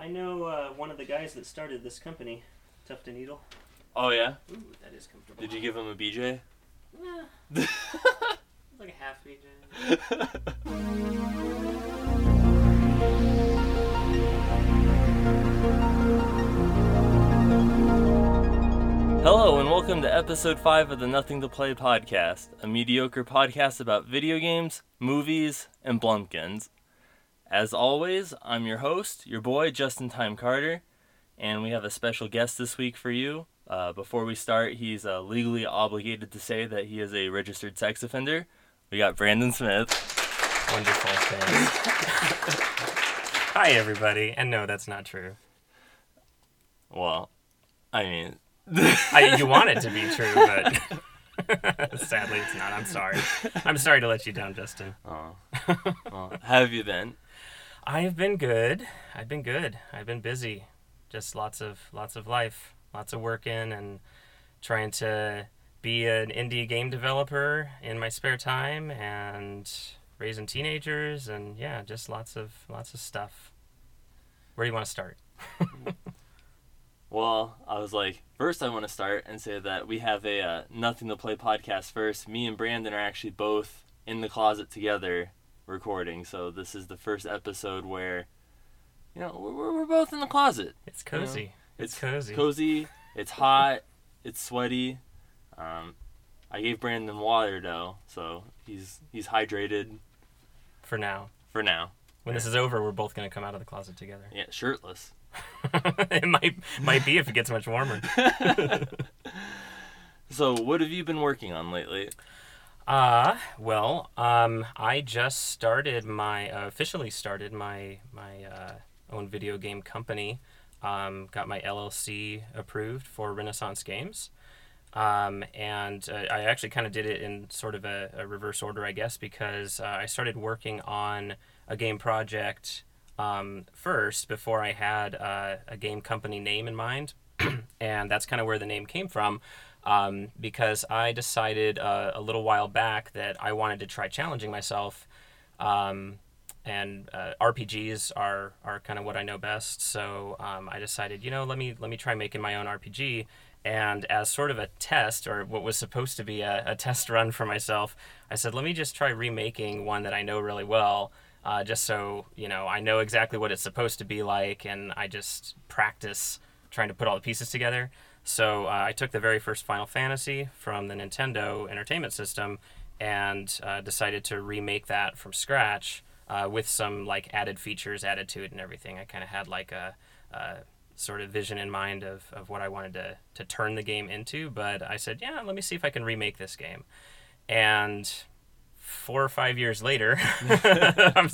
I know uh, one of the guys that started this company, Tuft and Needle. Oh yeah. Ooh, that is comfortable. Did you give him a BJ? Nah, it's like a half BJ. Hello and welcome to episode 5 of the Nothing to Play podcast, a mediocre podcast about video games, movies, and Blumpkins. As always, I'm your host, your boy, Justin Time Carter, and we have a special guest this week for you. Uh, before we start, he's uh, legally obligated to say that he is a registered sex offender. We got Brandon Smith. Wonderful, thanks. Hi, everybody. And no, that's not true. Well, I mean, I, you want it to be true, but sadly it's not. I'm sorry. I'm sorry to let you down, Justin. oh, well, have you been? I have been good. I've been good. I've been busy. Just lots of lots of life, lots of working, and trying to be an indie game developer in my spare time, and raising teenagers, and yeah, just lots of lots of stuff. Where do you want to start? Well, I was like, first I want to start and say that we have a uh, Nothing to Play podcast first. Me and Brandon are actually both in the closet together recording. So this is the first episode where, you know, we're, we're both in the closet. It's cozy. It's, It's cozy. Cozy, it's hot, it's sweaty. Um, I gave Brandon water though, so he's he's hydrated for now. for now. When this is over, we're both gonna come out of the closet together. Yeah, shirtless. it might might be if it gets much warmer. So what have you been working on lately? Uh, well, um, I just started my uh, officially started my my uh, own video game company. Um, got my LLC approved for Renaissance Games. Um, and uh, I actually kind of did it in sort of a, a reverse order, I guess, because uh, I started working on a game project um, first before I had uh, a game company name in mind. and that's kind of where the name came from um, because I decided uh, a little while back that I wanted to try challenging myself. Um, and uh, RPGs are, are kind of what I know best. So um, I decided, you know, let me let me try making my own RPG. And as sort of a test, or what was supposed to be a, a test run for myself, I said, let me just try remaking one that I know really well, uh, just so you know I know exactly what it's supposed to be like, and I just practice trying to put all the pieces together. So uh, I took the very first Final Fantasy from the Nintendo Entertainment System and uh, decided to remake that from scratch uh, with some like added features added to it and everything. I kind of had like a, a sort of vision in mind of, of what I wanted to, to turn the game into, but I said, yeah, let me see if I can remake this game. And four or five years later, I'm,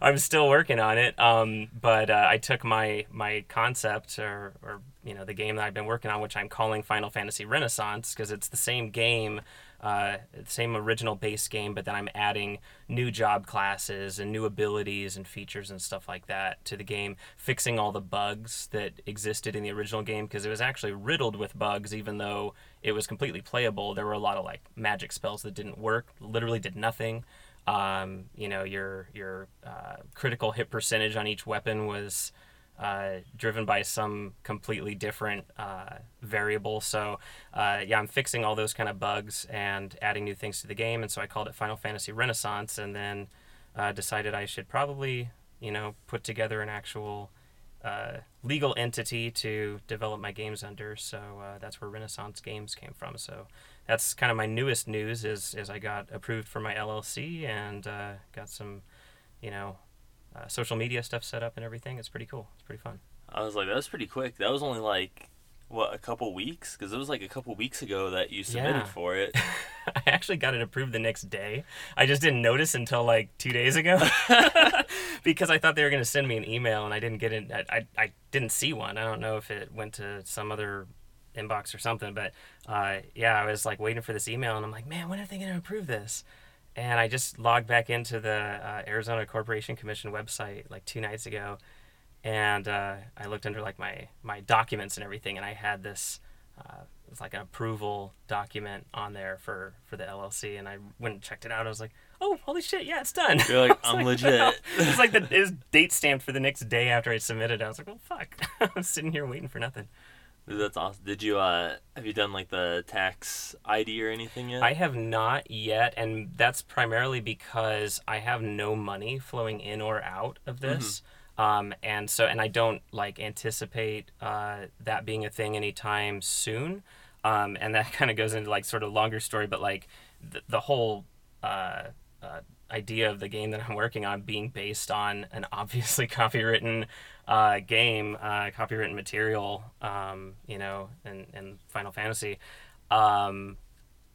I'm still working on it. Um, but uh, I took my my concept or, or you know the game that I've been working on, which I'm calling Final Fantasy Renaissance, because it's the same game, uh, same original base game, but then I'm adding new job classes and new abilities and features and stuff like that to the game, fixing all the bugs that existed in the original game because it was actually riddled with bugs, even though it was completely playable. There were a lot of like magic spells that didn't work, literally did nothing. Um, you know, your your uh, critical hit percentage on each weapon was uh, driven by some completely different uh, variable. So, uh, yeah, I'm fixing all those kind of bugs and adding new things to the game. And so I called it Final Fantasy Renaissance, and then uh, decided I should probably, you know, put together an actual uh, legal entity to develop my games under. So that's where Renaissance Games came from. So that's kind of my newest news is is I got approved for my LLC and got some, you know, uh, social media stuff set up and everything. It's pretty cool. It's pretty fun. I was like, that was pretty quick. That was only like what a couple weeks because it was like a couple weeks ago that you submitted Yeah. for it. I actually got it approved the next day. I just didn't notice until like two days ago because I thought they were going to send me an email and I didn't get it. I, I, I didn't see one. I don't know if it went to some other inbox or something, but uh, yeah, I was like waiting for this email and I'm like, man, when are they going to approve this? And I just logged back into the uh, Arizona Corporation Commission website like two nights ago, and uh, I looked under like my my documents and everything, and I had this uh, it was like an approval document on there for for the LLC, and I went and checked it out. I was like, oh, holy shit, yeah, it's done. You're like, I'm "What the hell?" legit. It's like the it was date stamped for the next day after I submitted. I was like, well, fuck. I'm sitting here waiting for nothing. That's awesome. Did you uh have you done like the tax ID or anything yet? I have not yet, and that's primarily because I have no money flowing in or out of this. Um, and so, and I don't like anticipate uh, that being a thing anytime soon. Um, and that kind of goes into like sort of longer story, but like the, the whole uh, uh, idea of the game that I'm working on being based on an obviously copywritten uh, game, uh, copywritten material, um, you know, and, and Final Fantasy. Um,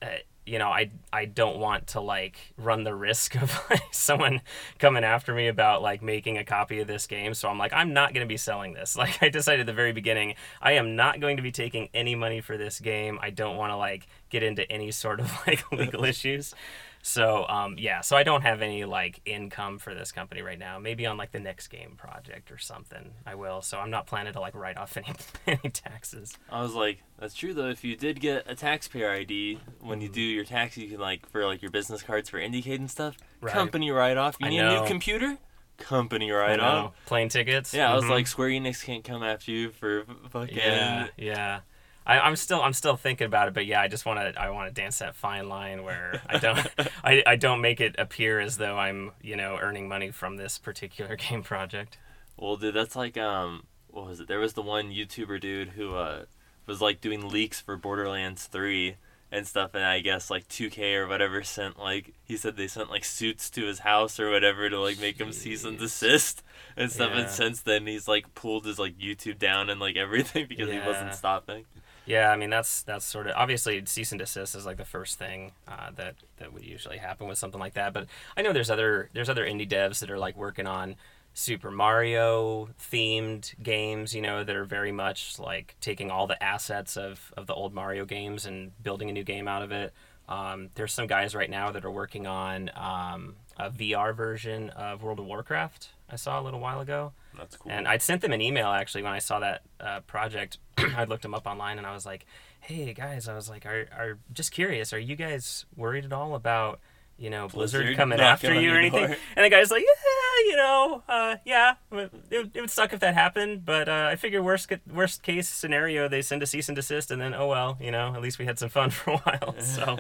uh, you know, I I don't want to like run the risk of like someone coming after me about like making a copy of this game. So I'm like, I'm not going to be selling this. Like I decided at the very beginning, I am not going to be taking any money for this game. I don't want to like get into any sort of like legal issues. So um, yeah, so I don't have any like income for this company right now. Maybe on like the next game project or something, I will. So I'm not planning to like write off any any taxes. I was like, that's true though. If you did get a taxpayer ID when Mm-hmm. you do your tax, you can like for like your business cards for Indicate and stuff. Right. Company write off. You I need a new computer. Company write know. off. Plane tickets. Yeah, I was Mhm. like, Square Enix can't come after you for fucking. Yeah, yeah. I, I'm still I'm still thinking about it, but yeah, I just want to I want to dance that fine line where I don't I, I don't make it appear as though I'm you know earning money from this particular game project. Well, dude, that's like um, what was it? There was the one YouTuber dude who uh was like doing leaks for Borderlands three and stuff, and I guess like 2K or whatever sent like he said they sent like suits to his house or whatever to like make him cease and desist and stuff. Yeah. And since then, he's like pulled his like YouTube down and like everything because he wasn't stopping. Yeah, I mean that's that's sort of obviously cease and desist is like the first thing uh, that that would usually happen with something like that. But I know there's other there's other indie devs that are like working on Super Mario themed games, you know, that are very much like taking all the assets of of the old Mario games and building a new game out of it. Um, there's some guys right now that are working on um, a VR version of World of Warcraft. I saw a little while ago. That's cool. And I'd sent them an email actually when I saw that uh, project. I'd looked them up online and I was like, "Hey guys, I was like, are are just curious? Are you guys worried at all about you know Blizzard, Blizzard coming after you or anything?" door. And the guy's like, "Yeah, you know, uh, yeah, it, would- it would suck if that happened, but uh, I figure worst worst case scenario, they send a cease and desist, and then oh well, you know, at least we had some fun for a while. So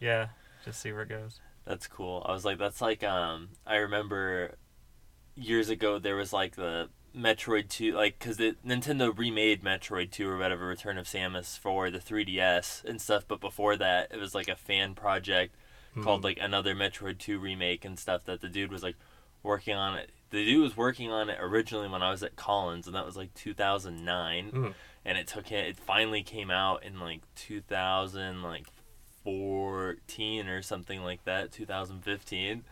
yeah, just see where it goes. That's cool. I was like, that's like, um, I remember years ago there was like the Metroid 2, like, because the Nintendo remade Metroid 2 or whatever, Return of Samus for the 3DS and stuff, but before that, it was like a fan project called Hmm. like another Metroid 2 remake and stuff that the dude was like working on it. The dude was working on it originally when I was at Collins, and that was like 2009 Mhm. and it took it. It finally came out in like 2000, like 14 or something like that, 2015.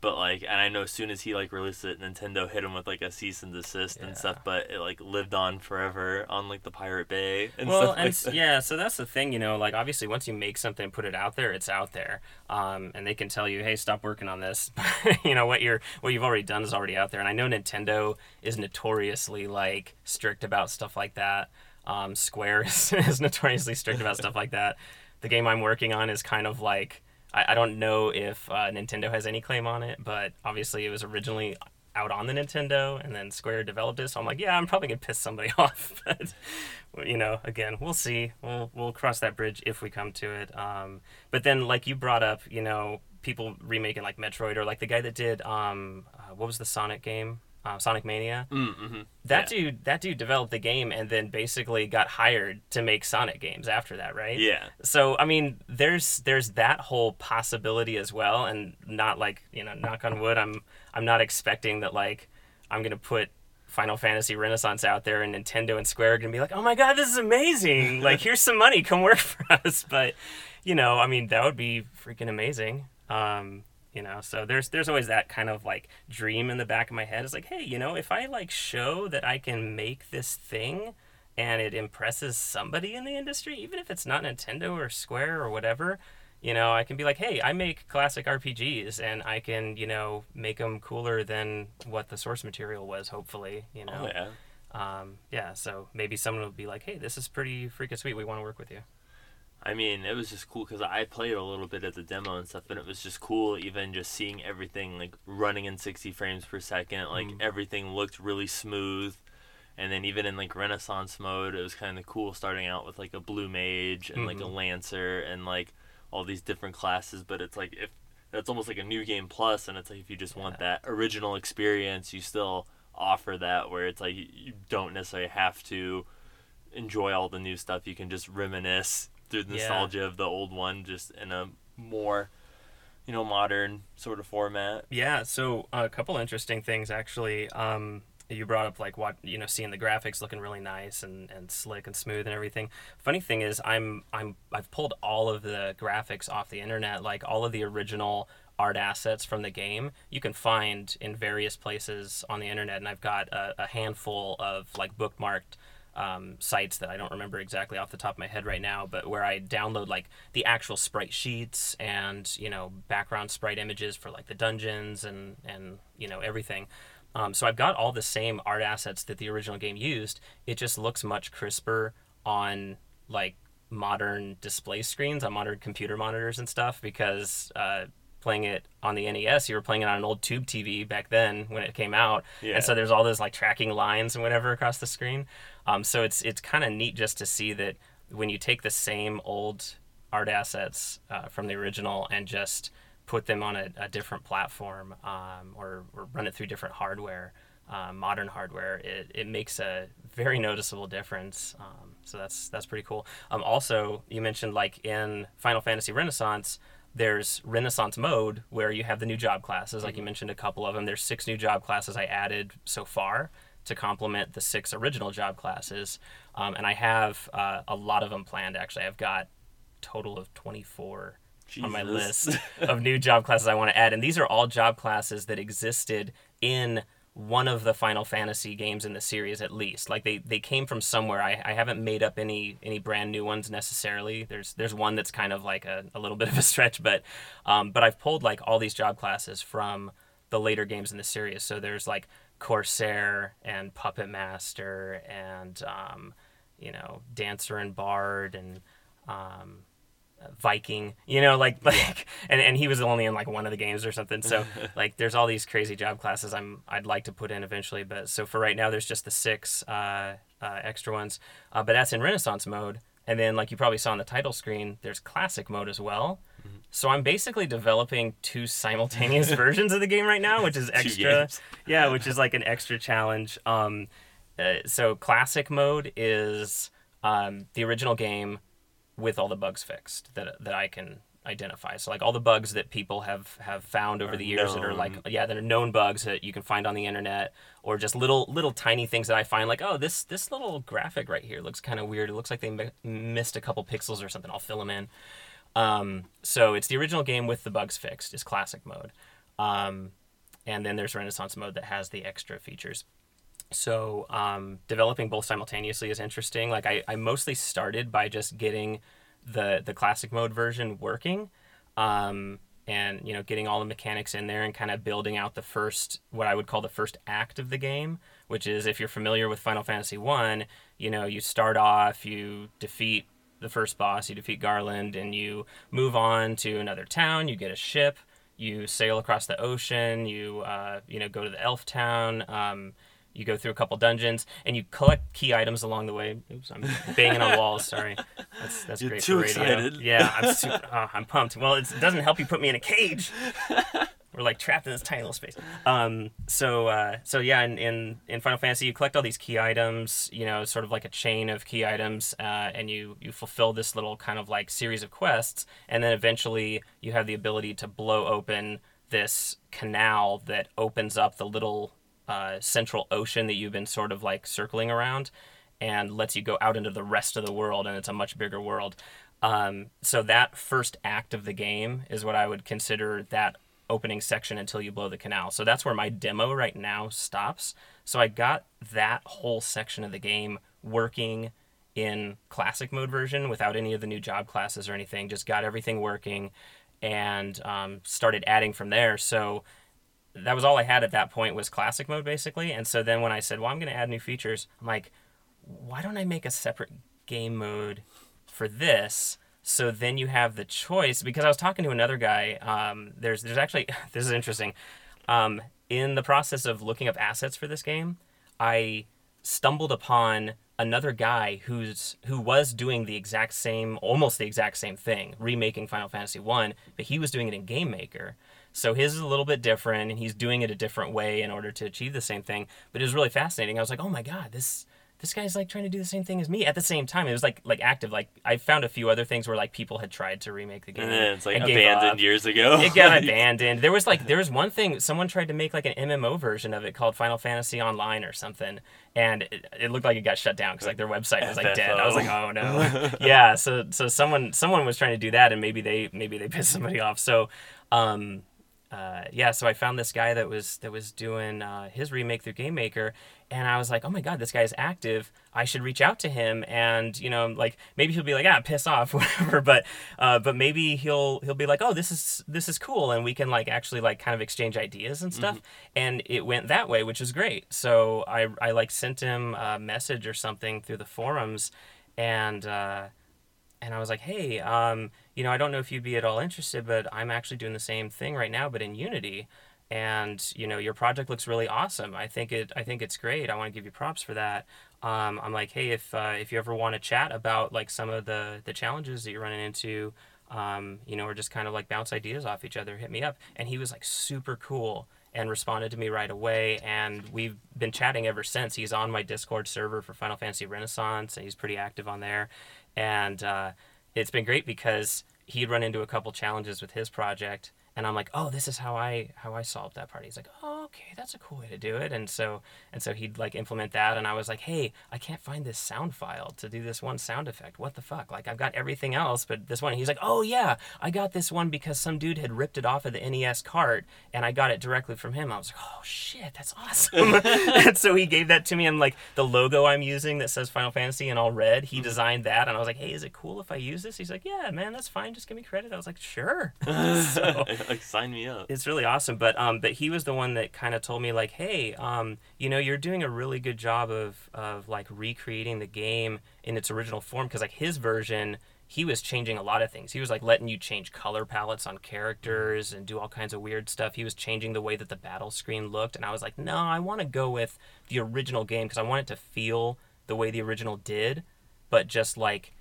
But like, and I know as soon as he like released it, Nintendo hit him with like a cease and desist and stuff. But it like lived on forever on like the Pirate Bay and well, stuff and like that. yeah, so that's the thing, you know, like obviously once you make something, put it out there, it's out there, um, and they can tell you, hey, stop working on this. you know what you're what you've already done is already out there, and I know Nintendo is notoriously like strict about stuff like that. Um, Square is, is notoriously strict about stuff like that. The game I'm working on is kind of like I, I don't know if uh, Nintendo has any claim on it, but obviously it was originally out on the Nintendo, and then Square developed it. So I'm like, yeah, I'm probably gonna piss somebody off. but you know, again, we'll see. We'll we'll cross that bridge if we come to it. Um, but then, like you brought up, you know, people remaking like Metroid or like the guy that did um, uh, what was the Sonic game? Uh, Sonic Mania. Mm-hmm. That dude, that dude developed the game and then basically got hired to make Sonic games after that, right? Yeah. So I mean, there's there's that whole possibility as well, and not like you know, knock on wood, I'm I'm not expecting that like I'm gonna put Final Fantasy Renaissance out there and Nintendo and Square are gonna be like, oh my god, this is amazing! like here's some money, come work for us. But you know, I mean, that would be freaking amazing. Um, you know, so there's there's always that kind of like dream in the back of my head. It's like, hey, you know, if I like show that I can make this thing and it impresses somebody in the industry, even if it's not Nintendo or Square or whatever, you know, I can be like, hey, I make classic RPGs and I can, you know, make them cooler than what the source material was, hopefully, you know. Oh yeah. Um, yeah, so maybe someone will be like, hey, this is pretty freaking sweet. We want to work with you. I mean, it was just cool because I played a little bit of the demo and stuff, and it was just cool, even just seeing everything like running in 60 frames per second. Like Mm. everything looked really smooth, and then even in like Renaissance mode, it was kind of cool starting out with like a blue mage and like a Mhm. lancer and like all these different classes. But it's like if that's almost like a new game plus, and it's like if you just want that original experience, you still offer that where it's like you don't necessarily have to enjoy all the new stuff. You can just reminisce through the Yeah. nostalgia of the old one, just in a more, you know, modern sort of format. Yeah, so a couple interesting things actually. Um, you brought up like what you know, seeing the graphics looking really nice and, and slick and smooth and everything. Funny thing is, I'm I'm I've pulled all of the graphics off the internet, like all of the original art assets from the game. You can find in various places on the internet, and I've got a, a handful of like bookmarked um, sites that I don't remember exactly off the top of my head right now, but where I download like the actual sprite sheets and you know background sprite images for like the dungeons and and you know everything. Um, so I've got all the same art assets that the original game used. It just looks much crisper on like modern display screens on modern computer monitors and stuff because uh, playing it on the NES, you were playing it on an old tube TV back then when it came out, Yeah. and so there's all those like tracking lines and whatever across the screen. Um, so it's it's kind of neat just to see that when you take the same old art assets uh, from the original and just put them on a, a different platform um, or, or run it through different hardware, uh, modern hardware, it, it makes a very noticeable difference. Um, so that's that's pretty cool. Um, also, you mentioned like in Final Fantasy Renaissance, there's Renaissance mode where you have the new job classes. Like you mentioned, a couple of them. There's six new job classes I added so far to complement the six original job classes, um, and I have uh, a lot of them planned. Actually, I've got total of 24 on my list of new job classes I want to add. And these are all job classes that existed in one of the Final Fantasy games in the series at least. Like they, they came from somewhere. I, I haven't made up any any brand new ones necessarily. There's there's one that's kind of like a, a little bit of a stretch, but um, but I've pulled like all these job classes from the later games in the series. So there's like Corsair and Puppet Master and um, you know Dancer and Bard and um, Viking, you know, like like, and, and he was only in like one of the games or something. So like, there's all these crazy job classes I'm I'd like to put in eventually, but so for right now, there's just the six uh, uh, extra ones, uh, but that's in Renaissance mode. And then, like you probably saw on the title screen, there's classic mode as well. So I'm basically developing two simultaneous versions of the game right now, which is extra. Yeah, which is like an extra challenge. Um, uh, so classic mode is um, the original game with all the bugs fixed that that I can identify. So like all the bugs that people have have found over Are the years that are like yeah, that are known bugs that you can find on the internet or just little little tiny things that I find like oh this this little graphic right here looks kind of weird. It looks like they mi- missed a couple pixels or something. I'll fill them in. Um, so it's the original game with the bugs fixed is classic mode. Um, and then there's Renaissance mode that has the extra features. So um, developing both simultaneously is interesting. Like I, I mostly started by just getting the the classic mode version working, um, and you know getting all the mechanics in there and kind of building out the first what I would call the first act of the game, which is if you're familiar with Final Fantasy One, you know you start off, you defeat the first boss, you defeat Garland, and you move on to another town. You get a ship, you sail across the ocean, you uh, you know go to the elf town. Um, you go through a couple dungeons and you collect key items along the way. Oops, I'm banging on walls. Sorry, that's that's You're great too for radio. excited. Yeah, I'm super. oh, I'm pumped. Well, it's, it doesn't help you put me in a cage. We're like trapped in this tiny little space. Um, so uh, so yeah, in, in in Final Fantasy, you collect all these key items. You know, sort of like a chain of key items, uh, and you you fulfill this little kind of like series of quests, and then eventually you have the ability to blow open this canal that opens up the little uh, central ocean that you've been sort of like circling around and lets you go out into the rest of the world and it's a much bigger world. Um, so that first act of the game is what i would consider that opening section until you blow the canal. So that's where my demo right now stops. So i got that whole section of the game working in classic mode version without any of the new job classes or anything just got everything working and um, started adding from there. So that was all I had at that point was classic mode basically. And so then when I said, well, I'm going to add new features, I'm like, why don't I make a separate game mode for this so then you have the choice because I was talking to another guy. Um, there's there's actually this is interesting. Um, in the process of looking up assets for this game, I stumbled upon another guy who's who was doing the exact same, almost the exact same thing, remaking Final Fantasy One, but he was doing it in Game Maker. So his is a little bit different, and he's doing it a different way in order to achieve the same thing. But it was really fascinating. I was like, oh my god, this this guy's like trying to do the same thing as me at the same time. It was like like active. Like I found a few other things where like people had tried to remake the game. And then it's like and abandoned years ago. It got abandoned. There was like there was one thing someone tried to make like an MMO version of it called Final Fantasy Online or something, and it, it looked like it got shut down because like their website was like dead. I was like, oh no, yeah. So so someone someone was trying to do that, and maybe they maybe they pissed somebody off. So. um uh, yeah, so I found this guy that was that was doing uh, his remake through Game Maker, and I was like, oh my god, this guy is active. I should reach out to him, and you know, like maybe he'll be like, ah, piss off, whatever. But uh, but maybe he'll he'll be like, oh, this is this is cool, and we can like actually like kind of exchange ideas and stuff. And it went that way, which is great. So I I like sent him a message or something through the forums, and uh, and I was like, hey, um, you know, I don't know if you'd be at all interested, but I'm actually doing the same thing right now, but in Unity. And you know, your project looks really awesome. I think it. I think it's great. I want to give you props for that. Um, I'm like, hey, if uh, if you ever want to chat about like some of the the challenges that you're running into, um, you know, or just kind of like bounce ideas off each other, hit me up. And he was like super cool and responded to me right away. And we've been chatting ever since. He's on my Discord server for Final Fantasy Renaissance, and he's pretty active on there. And uh, it's been great because he'd run into a couple challenges with his project and I'm like, oh, this is how I how I solved that part. He's like, oh, okay, that's a cool way to do it. And so and so he'd like implement that, and I was like, hey, I can't find this sound file to do this one sound effect. What the fuck? Like I've got everything else, but this one. He's like, oh yeah, I got this one because some dude had ripped it off of the NES cart, and I got it directly from him. I was like, oh shit, that's awesome. and so he gave that to me, and like the logo I'm using that says Final Fantasy in all red, he mm-hmm. designed that, and I was like, hey, is it cool if I use this? He's like, yeah, man, that's fine. Just give me credit. I was like, sure. so like sign me up. it's really awesome. But um, but he was the one that kind of told me like, hey, um, you know, you're doing a really good job of of like recreating the game in its original form because like his version. He was changing a lot of things. He was like letting you change color palettes on characters and do all kinds of weird stuff. He was changing the way that the battle screen looked, and I was like, no, I want to go with the original game because I want it to feel the way the original did, but just like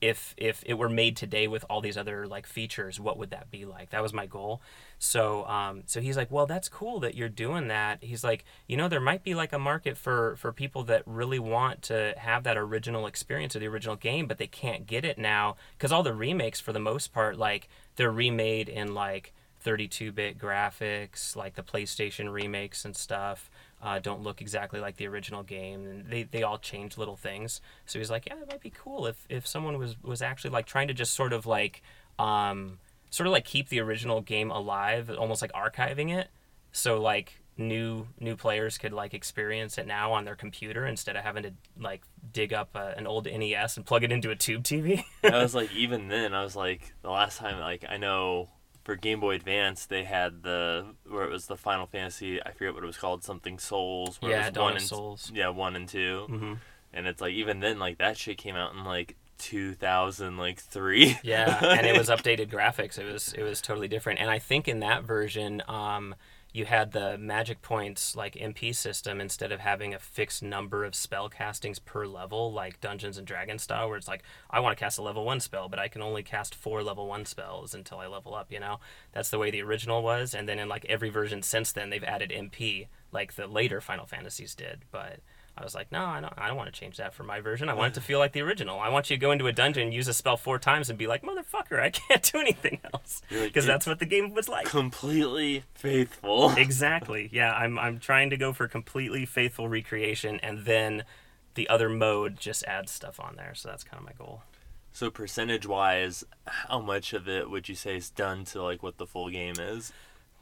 if if it were made today with all these other like features, what would that be like? That was my goal. So um, so he's like, well, that's cool that you're doing that. He's like, you know, there might be like a market for for people that really want to have that original experience of the original game, but they can't get it now because all the remakes, for the most part, like they're remade in like 32-bit graphics, like the PlayStation remakes and stuff. Uh, don't look exactly like the original game, and they, they all change little things. So he's like, yeah, it might be cool if, if someone was was actually like trying to just sort of like um, sort of like keep the original game alive, almost like archiving it. So like new new players could like experience it now on their computer instead of having to like dig up a, an old NES and plug it into a tube TV. I was like, even then, I was like, the last time, like, I know for Game Boy Advance, they had the where it was the Final Fantasy. I forget what it was called, something Souls. Where it yeah, was Dawn one of and Souls. yeah, one and 2 hmm and it's like even then, like that shit came out in like two thousand like three. Yeah, and it was updated graphics. It was it was totally different. And I think in that version, um, you had the magic points like MP system instead of having a fixed number of spell castings per level, like Dungeons and Dragons style, where it's like I want to cast a level one spell, but I can only cast four level one spells until I level up. You know, that's the way the original was. And then in like every version since then, they've added MP, like the later Final Fantasies did, but. I was like, no, I don't, I don't want to change that for my version. I want it to feel like the original. I want you to go into a dungeon, use a spell four times, and be like, motherfucker, I can't do anything else. Because that's what the game was like. completely faithful. exactly. Yeah, I'm, I'm trying to go for completely faithful recreation, and then the other mode just adds stuff on there. So that's kind of my goal. So percentage wise, how much of it would you say is done to like what the full game is?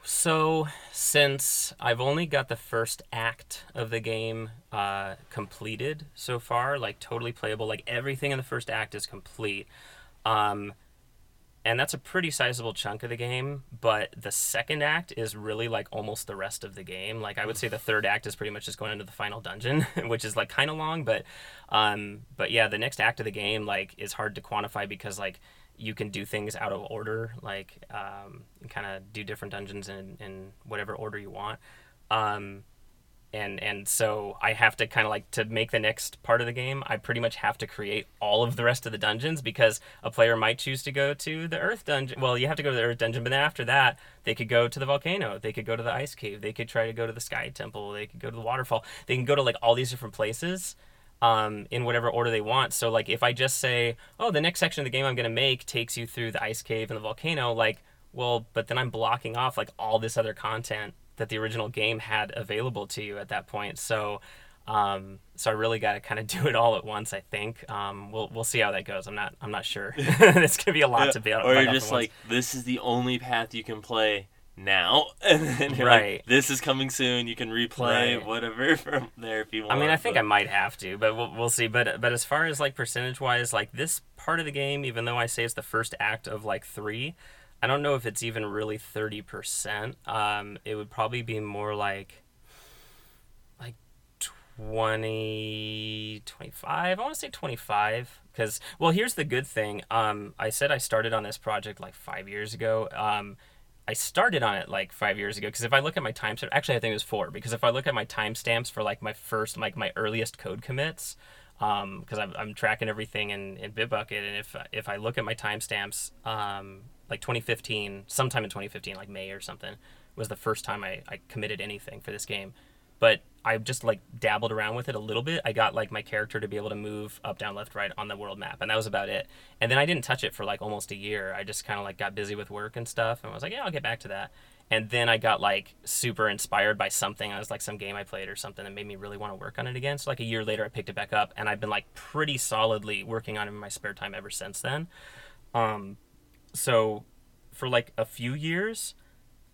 So, since I've only got the first act of the game uh, completed so far, like totally playable, like everything in the first act is complete, um, and that's a pretty sizable chunk of the game. But the second act is really like almost the rest of the game. Like I would say the third act is pretty much just going into the final dungeon, which is like kind of long, but um, but yeah, the next act of the game like is hard to quantify because like you can do things out of order, like um, kind of do different dungeons in, in whatever order you want. Um, and and so I have to kind of like to make the next part of the game. I pretty much have to create all of the rest of the dungeons because a player might choose to go to the Earth dungeon. Well, you have to go to the Earth dungeon, but then after that, they could go to the volcano. They could go to the ice cave. They could try to go to the Sky Temple. They could go to the waterfall. They can go to like all these different places. Um, in whatever order they want. So, like, if I just say, "Oh, the next section of the game I'm going to make takes you through the ice cave and the volcano," like, well, but then I'm blocking off like all this other content that the original game had available to you at that point. So, um, so I really got to kind of do it all at once. I think um, we'll we'll see how that goes. I'm not I'm not sure. it's gonna be a lot Yeah, to be able. or you're just like, this is the only path you can play now, and then Right. like, this is coming soon. You can replay Right. whatever from there if you want. I mean, I think but- I might have to, but we'll, we'll see. But but as far as like percentage wise, like this part of the game, even though I say it's the first act of like three, I don't know if it's even really thirty percent. Um, it would probably be more like like 20 25 i want to say 25 because well here's the good thing um, i said i started on this project like five years ago um, i started on it like five years ago because if i look at my time actually i think it was four because if i look at my timestamps for like my first like my earliest code commits because I'm, I'm tracking everything in, in bitbucket and if if i look at my timestamps um, like 2015 sometime in 2015 like may or something was the first time I, I committed anything for this game but I just like dabbled around with it a little bit. I got like my character to be able to move up, down, left, right on the world map, and that was about it. And then I didn't touch it for like almost a year. I just kind of like got busy with work and stuff, and I was like, yeah, I'll get back to that. And then I got like super inspired by something. I was like some game I played or something that made me really want to work on it again. So like a year later, I picked it back up, and I've been like pretty solidly working on it in my spare time ever since then. Um, so for like a few years,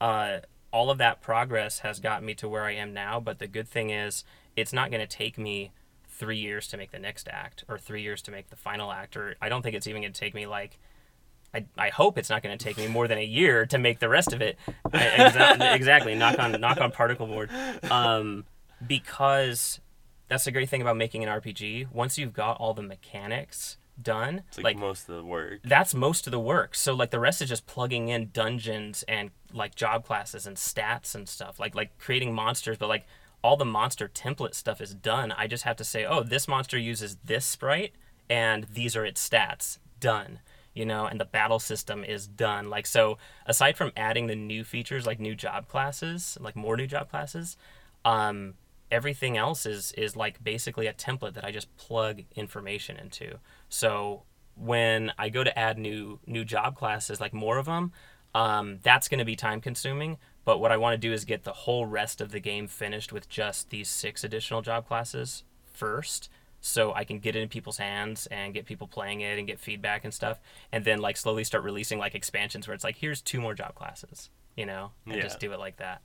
uh, all of that progress has gotten me to where I am now. But the good thing is, it's not going to take me three years to make the next act or three years to make the final act. Or I don't think it's even going to take me like. I, I hope it's not going to take me more than a year to make the rest of it. exactly, exactly. Knock on knock on particle board. Um, because that's the great thing about making an RPG. Once you've got all the mechanics done, It's like, like most of the work. that's most of the work. So like the rest is just plugging in dungeons and like job classes and stats and stuff. Like like creating monsters, but like all the monster template stuff is done. I just have to say, "Oh, this monster uses this sprite and these are its stats." Done. You know, and the battle system is done. Like so aside from adding the new features like new job classes, like more new job classes, um everything else is is like basically a template that I just plug information into. So when I go to add new new job classes, like more of them, um, that's going to be time consuming. But what I want to do is get the whole rest of the game finished with just these six additional job classes first, so I can get it in people's hands and get people playing it and get feedback and stuff, and then like slowly start releasing like expansions where it's like here's two more job classes, you know, and Yeah. just do it like that.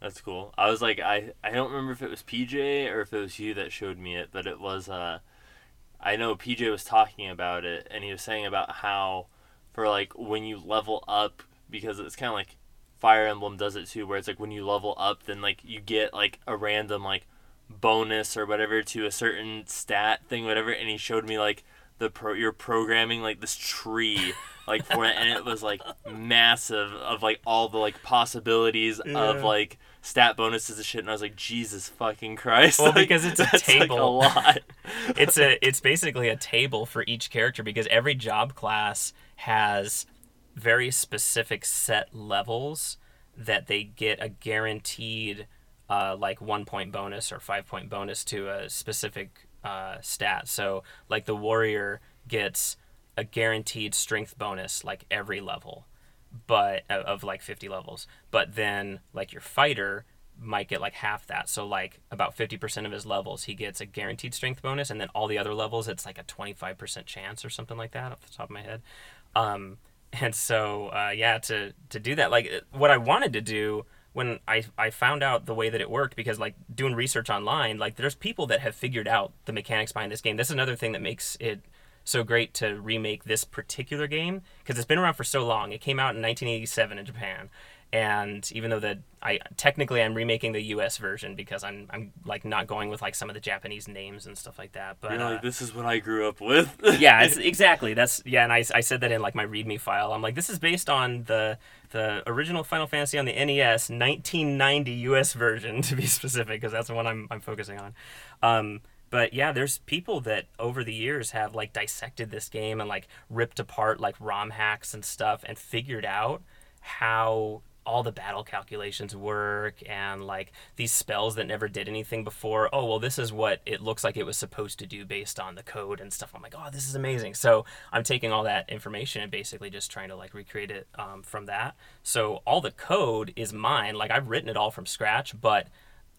That's cool. I was like, I I don't remember if it was PJ or if it was you that showed me it, but it was. Uh, I know PJ was talking about it, and he was saying about how, for like when you level up, because it's kind of like Fire Emblem does it too, where it's like when you level up, then like you get like a random like bonus or whatever to a certain stat thing, whatever. And he showed me like the pro you're programming like this tree like for it and it was like massive of like all the like possibilities Yeah. of like stat bonuses and shit and I was like Jesus fucking Christ Well, like, because it's a that's, like, table. a lot it's a it's basically a table for each character because every job class has very specific set levels that they get a guaranteed uh, like one point bonus or five point bonus to a specific uh, stat. So like the warrior gets a guaranteed strength bonus like every level, but of, like 50 levels. But then like your fighter might get like half that. So like about 50% of his levels he gets a guaranteed strength bonus and then all the other levels it's like a 25% chance or something like that off the top of my head. Um and so uh, yeah to to do that like what I wanted to do when I, I found out the way that it worked because like doing research online like there's people that have figured out the mechanics behind this game. This is another thing that makes it so great to remake this particular game because it's been around for so long. It came out in 1987 in Japan, and even though that I technically I'm remaking the U.S. version because I'm I'm like not going with like some of the Japanese names and stuff like that. But You're uh, like, this is what I grew up with. yeah, it's exactly that's yeah, and I, I said that in like my README file. I'm like, this is based on the the original Final Fantasy on the NES 1990 US version to be specific because that's the one I'm I'm focusing on. Um, but yeah, there's people that over the years have like dissected this game and like ripped apart like ROM hacks and stuff and figured out how all the battle calculations work and like these spells that never did anything before. Oh, well, this is what it looks like it was supposed to do based on the code and stuff. I'm like, oh, this is amazing. So I'm taking all that information and basically just trying to like recreate it um, from that. So all the code is mine. Like I've written it all from scratch, but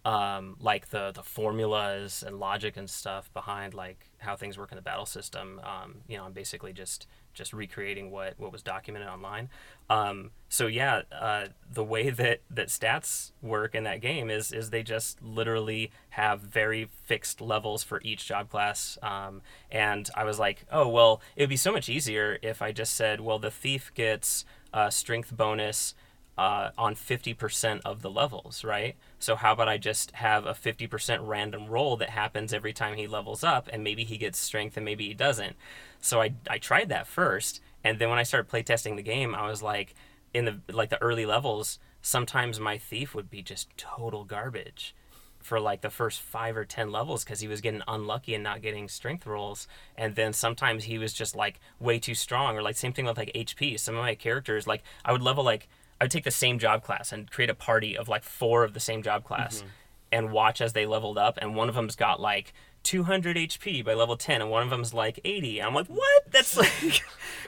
um, like the the formulas and logic and stuff behind like how things work in the battle system. Um, you know, I'm basically just just recreating what what was documented online. Um, so yeah, uh, the way that that stats work in that game is is they just literally have very fixed levels for each job class. Um, and I was like, oh well, it would be so much easier if I just said, well, the thief gets a strength bonus uh, on 50% of the levels, right? So how about I just have a 50% random roll that happens every time he levels up, and maybe he gets strength and maybe he doesn't. So I, I tried that first, and then when I started playtesting the game, I was like, in the like the early levels, sometimes my thief would be just total garbage for like the first five or ten levels because he was getting unlucky and not getting strength rolls and then sometimes he was just like way too strong or like same thing with like hp some of my characters like i would level like I would take the same job class and create a party of like four of the same job class mm-hmm. and watch as they leveled up. And one of them's got like 200 HP by level 10, and one of them's like 80. And I'm like, what? That's like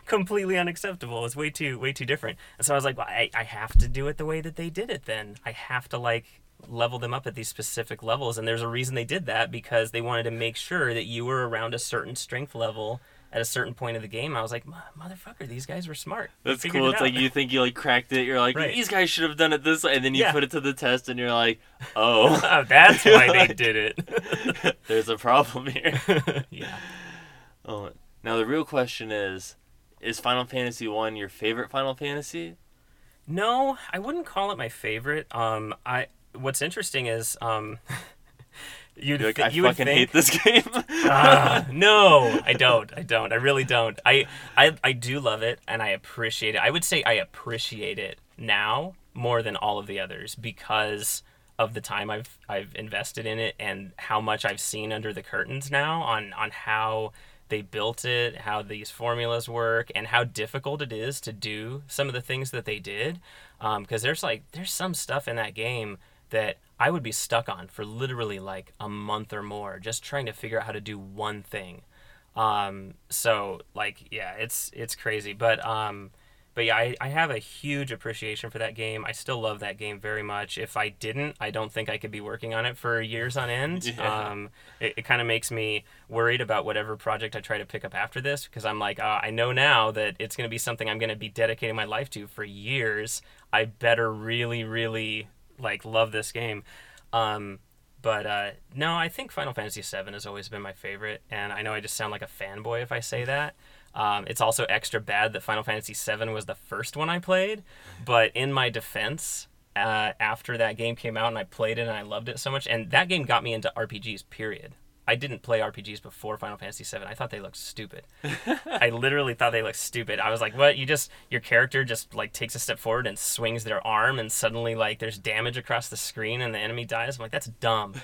completely unacceptable. It's way too way too different. And so I was like, well, I, I have to do it the way that they did it. Then I have to like level them up at these specific levels. And there's a reason they did that because they wanted to make sure that you were around a certain strength level at a certain point of the game. I was like, motherfucker, these guys were smart. That's cool. it It's out." like you think you like cracked it. You're like, Right. these guys should have done it this way, and then you Yeah. put it to the test, and you're like, oh, Oh, that's why they did it. there's a problem here. yeah. Oh, now the real question is, is Final Fantasy One your favorite Final Fantasy? No, I wouldn't call it my favorite. Um, I what's interesting is um, you'd like, thi- I you fucking think, hate this game. Ah, no, I don't. I don't. I really don't. I, I I do love it and I appreciate it. I would say I appreciate it now more than all of the others because of the time I've I've invested in it and how much I've seen under the curtains now on on how they built it, how these formulas work, and how difficult it is to do some of the things that they did. Because there's like there's some stuff in that game that I would be stuck on for literally like a month or more, just trying to figure out how to do one thing. Um, so like yeah, it's it's crazy, but um, but yeah, I, I have a huge appreciation for that game. I still love that game very much. If I didn't, I don't think I could be working on it for years on end. Yeah. Um, it, it kind of makes me worried about whatever project I try to pick up after this because I'm like, uh, I know now that it's going to be something I'm going to be dedicating my life to for years. I better really, really like love this game. Um, but uh, no, I think Final Fantasy VII has always been my favorite, and I know I just sound like a fanboy if I say that. Um, it's also extra bad that Final Fantasy VII was the first one I played, but in my defense, uh, after that game came out and I played it and I loved it so much, and that game got me into RPGs. Period. I didn't play RPGs before Final Fantasy VII. I thought they looked stupid. I literally thought they looked stupid. I was like, "What? You just your character just like takes a step forward and swings their arm, and suddenly like there's damage across the screen and the enemy dies." I'm like, "That's dumb."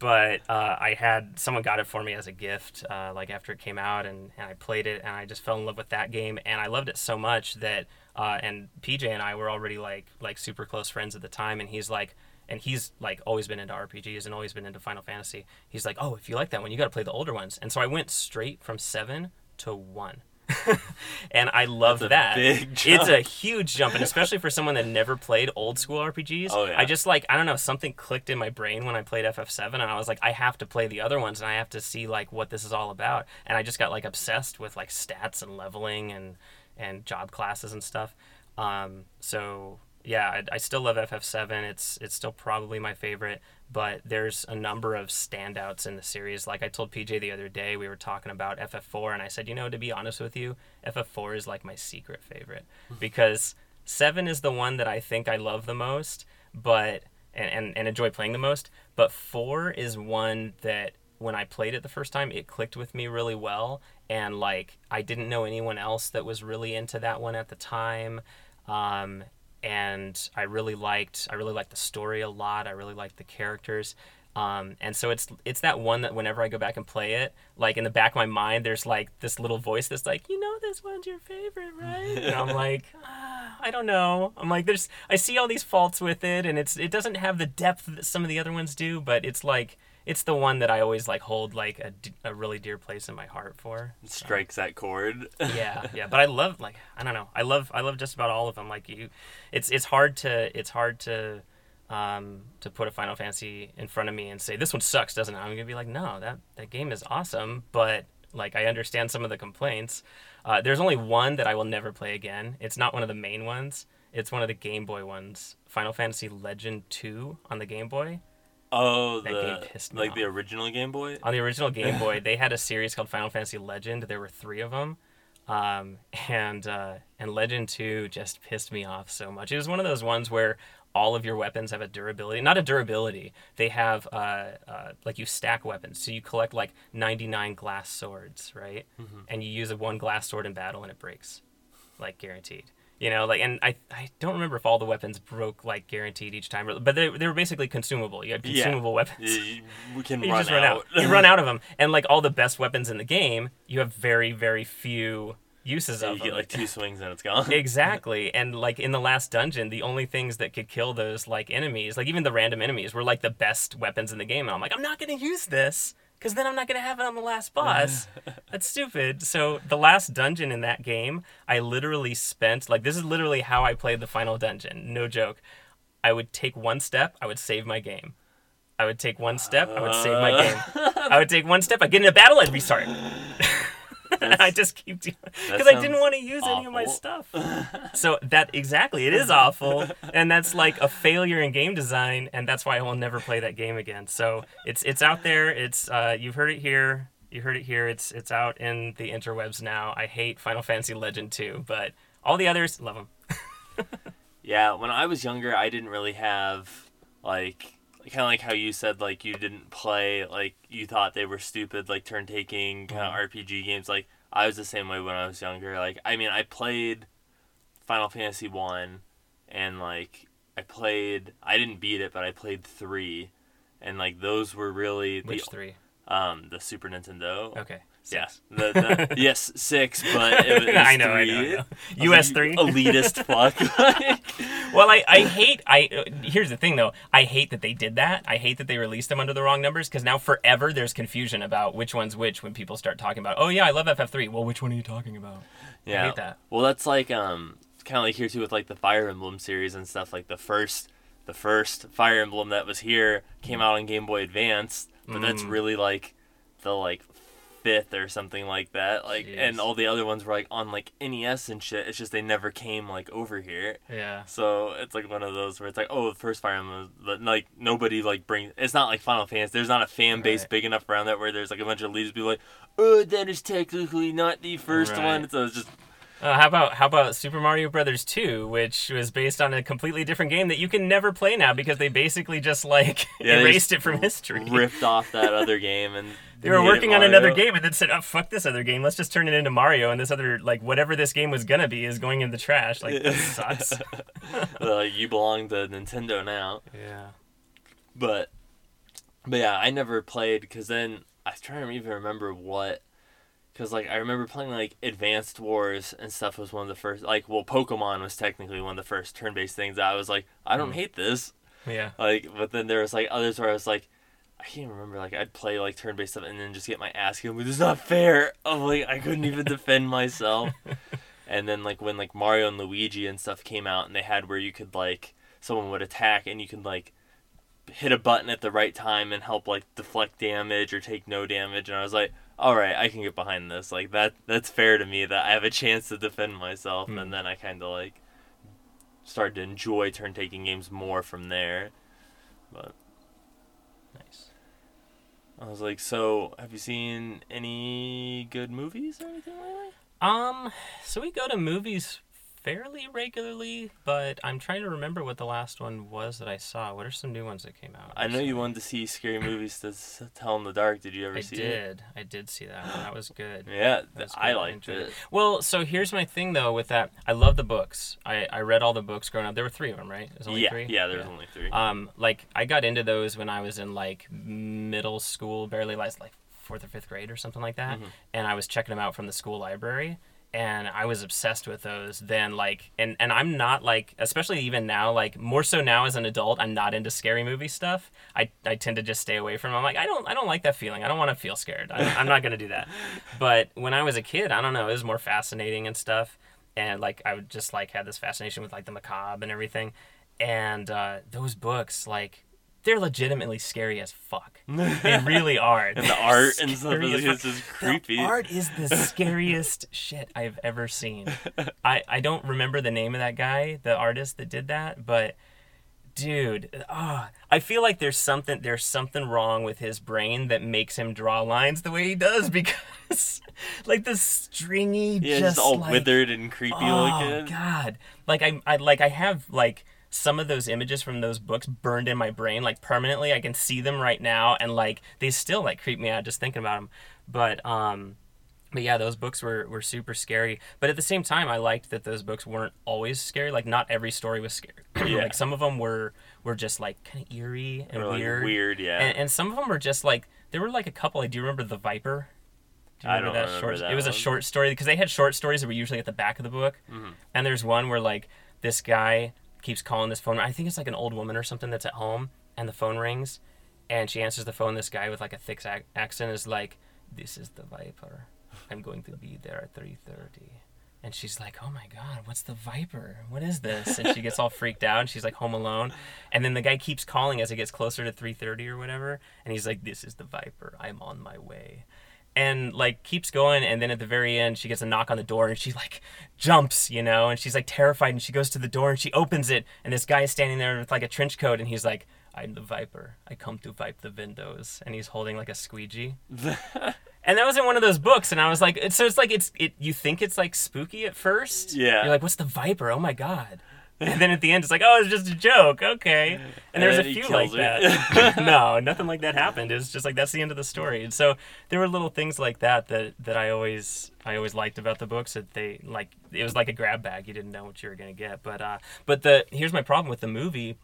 But uh, I had someone got it for me as a gift, uh, like after it came out, and, and I played it, and I just fell in love with that game, and I loved it so much that, uh, and PJ and I were already like like super close friends at the time, and he's like, and he's like always been into RPGs and always been into Final Fantasy. He's like, oh, if you like that one, you got to play the older ones, and so I went straight from seven to one. and I love that. It's a huge jump, and especially for someone that never played old school RPGs. Oh, yeah. I just like I don't know something clicked in my brain when I played FF7, and I was like, I have to play the other ones, and I have to see like what this is all about. And I just got like obsessed with like stats and leveling and and job classes and stuff. Um, so yeah, I, I still love FF7. It's it's still probably my favorite, but there's a number of standouts in the series. Like I told PJ the other day, we were talking about FF4, and I said, you know, to be honest with you, FF4 is like my secret favorite because Seven is the one that I think I love the most, but and, and, and enjoy playing the most. But four is one that when I played it the first time, it clicked with me really well. And like I didn't know anyone else that was really into that one at the time. Um, and I really liked I really liked the story a lot. I really liked the characters. Um, and so it's it's that one that whenever I go back and play it, like in the back of my mind, there's like this little voice that's like, you know, this one's your favorite, right? And I'm like, ah, I don't know. I'm like, there's I see all these faults with it, and it's it doesn't have the depth that some of the other ones do, but it's like it's the one that I always like hold like a, a really dear place in my heart for. It strikes that chord. yeah, yeah. But I love like I don't know. I love I love just about all of them. Like you, it's it's hard to it's hard to um, to put a Final Fantasy in front of me and say this one sucks, doesn't it? I'm gonna be like, no, that that game is awesome, but like I understand some of the complaints. Uh, there's only one that I will never play again. It's not one of the main ones. It's one of the Game Boy ones. Final Fantasy Legend Two on the Game Boy. Oh, That the game pissed me like off. the original Game Boy. On the original Game Boy, they had a series called Final Fantasy Legend. There were three of them, um, and uh, and Legend Two just pissed me off so much. It was one of those ones where all of your weapons have a durability, not a durability. They have uh, uh, like you stack weapons, so you collect like ninety nine glass swords, right? And you use a one glass sword in battle, and it breaks, like guaranteed. You know, like, and I, I don't remember if all the weapons broke like guaranteed each time, but they, they were basically consumable. You had Yeah. consumable weapons Y- y- we can you run just run out. out. you run out of them, and like all the best weapons in the game, you have very very few uses of. you of get like two swings and it's gone. exactly, and like in the last dungeon, the only things that could kill those like enemies, like even the random enemies, were like the best weapons in the game. And I'm like, I'm not gonna use this because then I'm not gonna have it on the last boss. That's stupid. So the last dungeon in that game, I literally spent like this is literally how I played the final dungeon. No joke. I would take one step, I would save my game. I would take one step, I would save my uh. game. I would take one step, I get in a battle, I'd restart. I just keep doing because I didn't want to use any of my stuff. so that exactly, it is awful, and that's like a failure in game design, and that's why I will never play that game again. So it's it's out there. It's uh, you've heard it here. You heard it here. It's it's out in the interwebs now. I hate Final Fantasy Legend 2, but all the others love them. Yeah, when I was younger, I didn't really have like kind of like how you said like you didn't play like you thought they were stupid like turn taking kind of RPG games. Like I was the same way when I was younger. Like I mean, I played Final Fantasy one, and like I played. I didn't beat it, but I played three, and like those were really the Which three? um the Super Nintendo. Okay. Yeah, the, the, yes, six, but it was I know, I three. know, I know. I was US three. elitist fuck. Well, I, I hate I uh, here's the thing though I hate that they did that I hate that they released them under the wrong numbers because now forever there's confusion about which one's which when people start talking about oh yeah I love FF3 well which one are you talking about Yeah. I hate that. Well, that's like um, kind of like here too with like the Fire Emblem series and stuff. Like the first, the first Fire Emblem that was here came out on Game Boy Advance, but that's Mm. really like the like fifth or something like that. Like, and all the other ones were like on like NES and shit. It's just they never came like over here. yeah So it's like one of those where it's like, oh, the first Fire Emblem, but like nobody like brings. It's not like Final Fantasy. There's not a fan base Right. big enough around that where there's like a bunch of leaders be like, oh, that is technically not the first Right. one. So it's just uh, how about how about Super Mario Brothers 2 which was based on a completely different game that you can never play now because they basically just like Yeah, erased just it from history ripped off that other game and they were working on another game and then said oh fuck this other game let's just turn it into Mario and this other like whatever this game was gonna be is going in the trash like that sucks Uh, you belong to Nintendo now. yeah But but yeah, I never played because then I try to even remember what. Because like I remember playing like Advanced Wars and stuff was one of the first like well Pokemon was technically one of the first turn based things I was like I don't Mm. hate this yeah like but then there was like others where I was like I can't remember like I'd play like turn based stuff and then just get my ass kicked but it's not fair. I'm like I couldn't even defend myself. And then like when like Mario and Luigi and stuff came out and they had where you could like someone would attack and you could like hit a button at the right time and help like deflect damage or take no damage and I was like all right I can get behind this. Like that that's fair to me that I have a chance to defend myself Hmm. and then I kind of like started to enjoy turn taking games more from there. But I was like so have you seen any good movies or anything lately? Um, so we go to movies fairly regularly, but I'm trying to remember what the last one was that I saw. What are some new ones that came out? I know you wanted to see scary movies to tell in the dark. Did you ever I see it? I did. I did see that one. That was good. Yeah, That's I good. I liked enjoyed it. Well, so here's my thing though with that. I love the books. I, I read all the books growing up. There were three of them, right? There's only Yeah, three. yeah, there's only three. Um, like I got into those when I was in like middle school, barely last like fourth or fifth grade or something like that, Mhm. and I was checking them out from the school library, and I was obsessed with those. Then like, and and I'm not like, especially even now, like more so now as an adult, I'm not into scary movie stuff. I, I tend to just stay away from. Them. I'm like, I don't I don't like that feeling. I don't want to feel scared. I, I'm not gonna do that. But when I was a kid, I don't know, it was more fascinating and stuff, and like I would just like had this fascination with like the macabre and everything and uh, those books like they're legitimately scary as fuck. They really are. And the art and stuff is just creepy. the art is the scariest shit i've ever seen. I, I don't remember the name of that guy the artist that did that but dude ah, i feel like there's something there's something wrong with his brain that makes him draw lines the way he does because like the stringy yeah, just just all like, withered and creepy oh looking. god. Like I, I like i have like some of those images from those books burned in my brain like permanently. I can see them right now and like they still like creep me out just thinking about them but um but yeah those books were, were super scary. But at the same time i liked that those books weren't always scary. Like not every story was scary. Yeah. like some of them were were just like kind of eerie and like, weird. weird, yeah. and, and some of them were just like there were like a couple. Like do you remember the viper? Do you I don't that remember short that it was a short story because they had short stories that were usually at the back of the book. Mhm. and there's one where like this guy keeps calling this phone i think it's like an old woman or something that's at home and the phone rings and she answers the phone this guy with like a thick ac- accent is like this is the viper. I'm going to be there at 3.30 and she's like oh my god what's the viper? What is this? And she gets all freaked out and she's like home alone. And then the guy keeps calling as it gets closer to 3.30 or whatever and he's like this is the viper. I'm on my way and like keeps going and then at the very end she gets a knock on the door and she like jumps you know and she's like terrified and she goes to the door and she opens it and this guy is standing there with like a trench coat and he's like i'm the viper. I come to vipe the windows. And he's holding like a squeegee. And that was in one of those books and i was like so it's like it's it you think it's like spooky at first? Yeah. you're like what's the viper? Oh my god and then at the end it's like oh it's just a joke. Okay. And there's a few like her. that no nothing like that happened. It's just like that's the end of the story. And so there were little things like that that that i always i always liked about the books that they like it was like a grab bag. You didn't know what you were going to get. But uh but the here's my problem with the movie.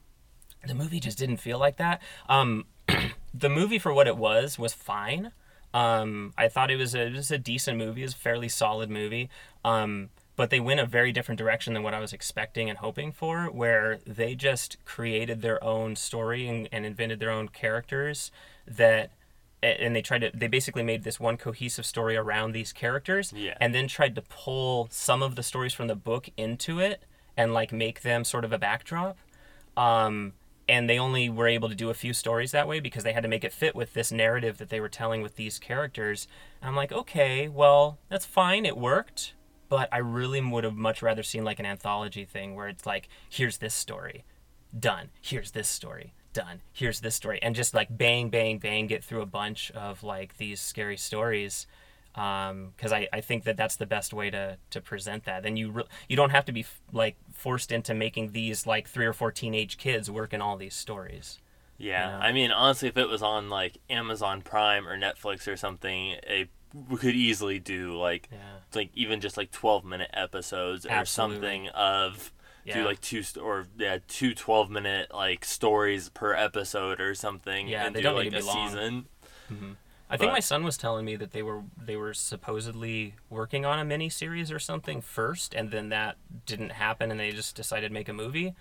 The movie just didn't feel like that. Um the movie for what it was was fine. Um i thought it was a it was a decent movie. It was a fairly solid movie. Um but they went a very different direction than what I was expecting and hoping for, where they just created their own story and, and invented their own characters that and they tried to they basically made this one cohesive story around these characters Yeah. and then tried to pull some of the stories from the book into it and like make them sort of a backdrop um, and they only were able to do a few stories that way because they had to make it fit with this narrative that they were telling with these characters. And I'm like, okay, well, that's fine, it worked, but I really would have much rather seen like an anthology thing where it's like, here's this story, done. Here's this story, done. Here's this story, and just like bang, bang, bang, get through a bunch of like these scary stories. Um, because I, I think that that's the best way to, to present that. Then you re- you don't have to be f- like forced into making these like three or four teenage kids work in all these stories. Yeah, Yeah. I mean, honestly, if it was on like Amazon Prime or Netflix or something, it we could easily do like Yeah. like even just like 12 minute episodes or Absolutely. something of Yeah. do like two st- or yeah two 12 minute like stories per episode or something Yeah, and they do don't like need to a be long. season mm-hmm. I think my son was telling me that they were they were supposedly working on a mini series or something first, and then that didn't happen, and they just decided to make a movie.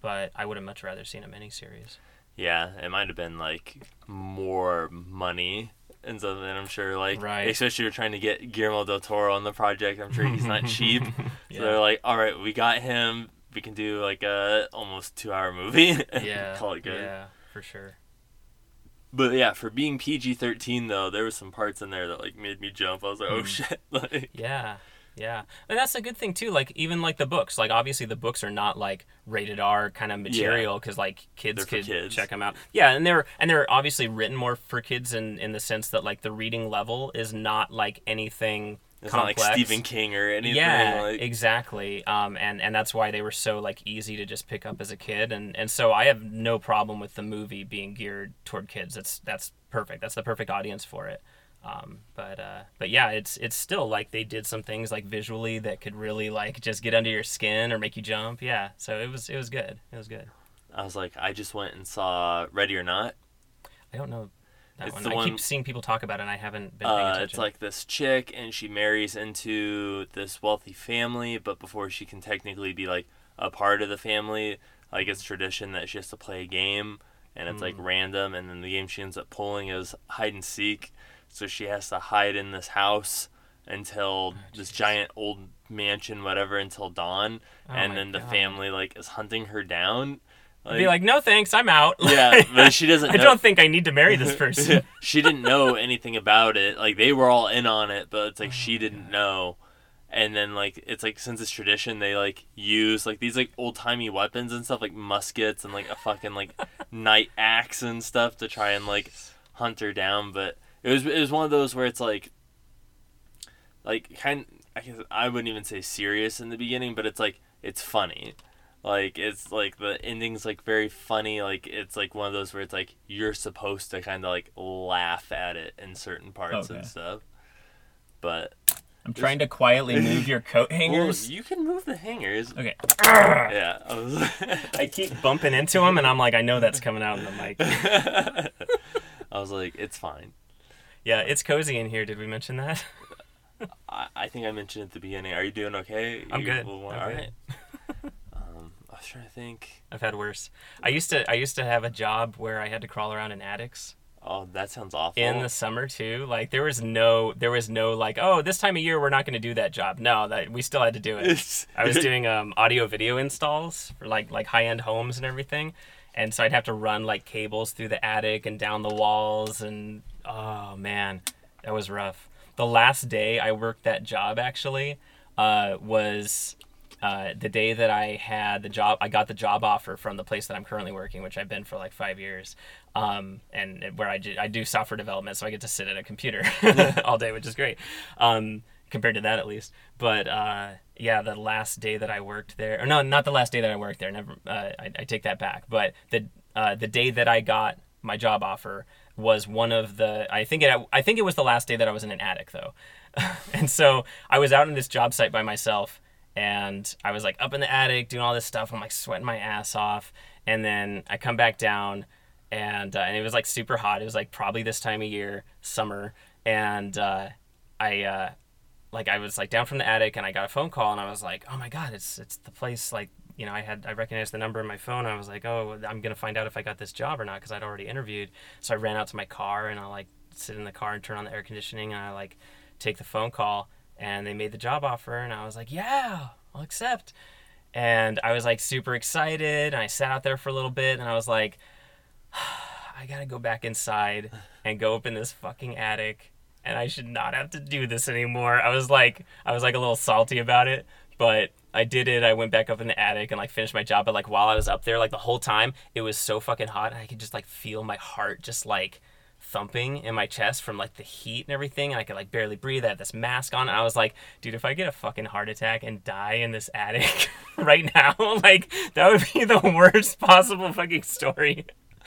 But I would have much rather seen a mini series. yeah it might have been like more money and something i'm sure like Right. especially you're trying to get guillermo del toro on the project i'm sure he's not cheap Yeah. so they're like all right we got him we can do like a almost two hour movie Yeah, call it good Yeah, for sure. But yeah, for being PG thirteen though, there was some parts in there that like made me jump. I was like, oh Mm. shit! Like, Yeah, yeah, and that's a good thing too. Like even like the books, like obviously the books are not like rated R kind of material because like kids could kids. check them out. Yeah, and they're and they're obviously written more for kids in in the sense that like the reading level is not like anything It's complex. not like Stephen King or anything. yeah, like, exactly. Um, and and that's why they were so like easy to just pick up as a kid, and and so I have no problem with the movie being geared toward kids. That's that's perfect. That's the perfect audience for it. Um, but uh, but yeah, it's it's still like they did some things like visually that could really like just get under your skin or make you jump. Yeah, so it was it was good. It was good. I was like, I just went and saw Ready or Not. I don't know that It's one. I one- keep seeing people talk about it, and I haven't been paying Uh, attention. it's like this chick, and she marries into this wealthy family, but before she can technically be like a part of the family, like it's tradition that she has to play a game, and it's like Mm. random, and then the game she ends up pulling is hide and seek, so she has to hide in this house until oh, this giant old mansion, whatever, until dawn, Oh and then the God. family like is hunting her down. I'd be like, no thanks, I'm out. yeah, but she doesn't. I know- don't think I need to marry this person. she didn't know anything about it. Like they were all in on it, but it's like Oh she didn't God. know. And then like it's like since it's tradition, they like use like these like old timey weapons and stuff like muskets and like a fucking like night axe and stuff to try and like hunt her down. But it was it was one of those where it's like like kind I guess I wouldn't even say serious in the beginning, but it's like it's funny. Like it's like the ending's like very funny. Like it's like one of those where it's like you're supposed to kind of like laugh at it in certain parts Okay. and stuff. But I'm trying to quietly move your coat well, hangers. you can move the hangers. Okay. Yeah. I, was I keep bumping into them, and I'm like, I know that's coming out in the mic. I was like, it's fine. Yeah, it's cozy in here. Did we mention that? I, I think I mentioned at the beginning. Are you doing okay? I'm You- good. well, I'm all good. right. um, I was trying to think. I've had worse. I used to I used to have a job where I had to crawl around in attics Oh, that sounds awful. in the summer too. Like there was no there was no like oh this time of year we're not going to do that job. No, that we still had to do it. I was doing um, audio video installs for like like high end homes and everything, and so I'd have to run like cables through the attic and down the walls, and oh man, that was rough. The last day I worked that job actually uh, was uh, the day that I had the job. I got the job offer from the place that I'm currently working, which I've been for like five years, um, and where I do, I do software development, so I get to sit at a computer all day, which is great. Um, compared to that at least. But uh, yeah, the last day that I worked there, or no, not the last day that I worked there. Never, uh, I, I take that back. But the uh, the day that I got my job offer was one of the. I think it. I think it was the last day that I was in an attic though, and so I was out in this job site by myself. And I was like up in the attic doing all this stuff. I'm like sweating my ass off. And then I come back down and uh, and it was like super hot. It was like probably this time of year, summer, and uh, I uh, like I was like down from the attic and I got a phone call and I was like, oh my god, it's it's the place. Like you know, I had I recognized the number in my phone. And I was like, oh, I'm gonna find out if I got this job or not because I'd already interviewed. So I ran out to my car and I like sit in the car and turn on the air conditioning and I like take the phone call and they made the job offer and I was like, yeah, I'll accept. And I was like super excited and I sat out there for a little bit and I was like. I gotta go back inside and go up in this fucking attic and I should not have to do this anymore. I was like I was like a little salty about it, but I did it. I went back up in the attic and like finished my job, but like while I was up there, like the whole time, it was so fucking hot I could just like feel my heart just like thumping in my chest from like the heat and everything and I could like barely breathe. I had this mask on and I was like, dude, if I get a fucking heart attack and die in this attic right now, like that would be the worst possible fucking story.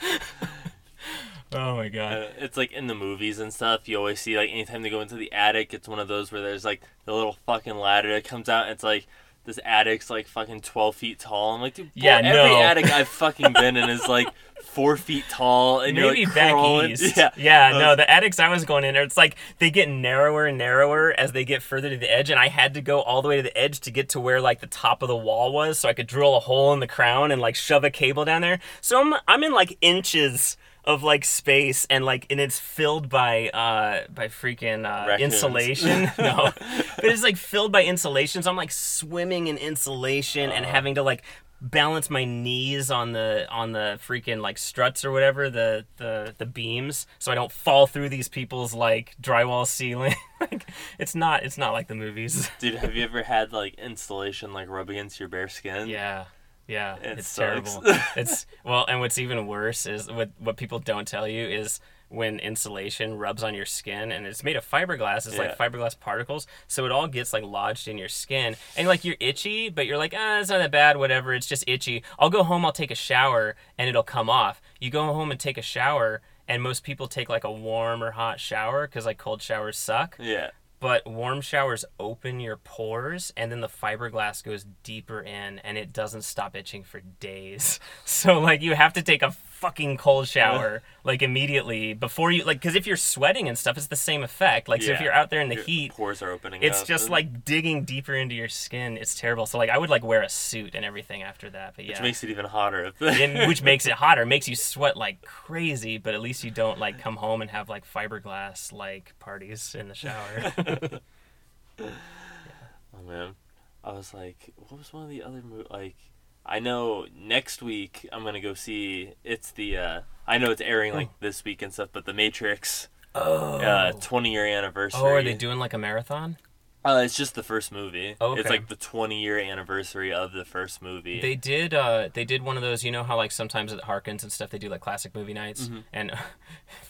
oh my god. Uh, it's like in the movies and stuff. You always see like anytime they go into the attic, it's one of those where there's like the little fucking ladder that comes out. And it's like this attic's like fucking twelve feet tall. I'm like, dude, Yeah, bro, every attic I've fucking been in is like four feet tall, and Maybe you're like back crawling. east. Yeah, yeah. I No, the attics I was going in, it's like they get narrower and narrower as they get further to the edge, and I had to go all the way to the edge to get to where like the top of the wall was, so I could drill a hole in the crown and like shove a cable down there. So I'm I'm in like inches of like space and like and it's filled by uh by freaking uh Raccoons. insulation. No. But it's like filled by insulation so i'm like swimming in insulation and having to like balance my knees on the on the freaking like struts or whatever the the the beams so i don't fall through these people's like drywall ceiling. Like it's not it's not like the movies. Dude, have you ever had like installation like rub against your bare skin? yeah yeah It it's sucks. terrible it's well and what's even worse is what what people don't tell you is when insulation rubs on your skin and it's made of fiberglass. It's Yeah. like fiberglass particles, so it all gets like lodged in your skin, and like you're itchy, but you're like, ah, it's not that bad, whatever. It's just itchy. I'll go home, I'll take a shower, and it'll come off. You go home and take a shower, and most people take like a warm or hot shower because like cold showers suck Yeah. But warm showers open your pores and then the fiberglass goes deeper in and it doesn't stop itching for days. So like you have to take a fucking cold shower like immediately before you like because if you're sweating and stuff it's the same effect. Like so if Yeah. you're out there in the Your heat pores are opening it's up just like digging deeper into your skin. It's terrible. So like i would like wear a suit and everything after that but yeah. which makes it even hotter. And, which makes it hotter. Makes you sweat like crazy but at least you don't like come home and have like fiberglass like parties in the shower. Oh man, I was like, what was one of the other mo- like? I know next week I'm gonna go see. It's the. uh I know it's airing like this week and stuff, but the Matrix oh uh 20 year anniversary. Oh, are they doing like a marathon? Uh, it's just the first movie. Oh, It's like the 20 year anniversary of the first movie. They did. Uh, they did one of those. You know how like sometimes at Harkins and stuff they do like classic movie nights. Mm-hmm. And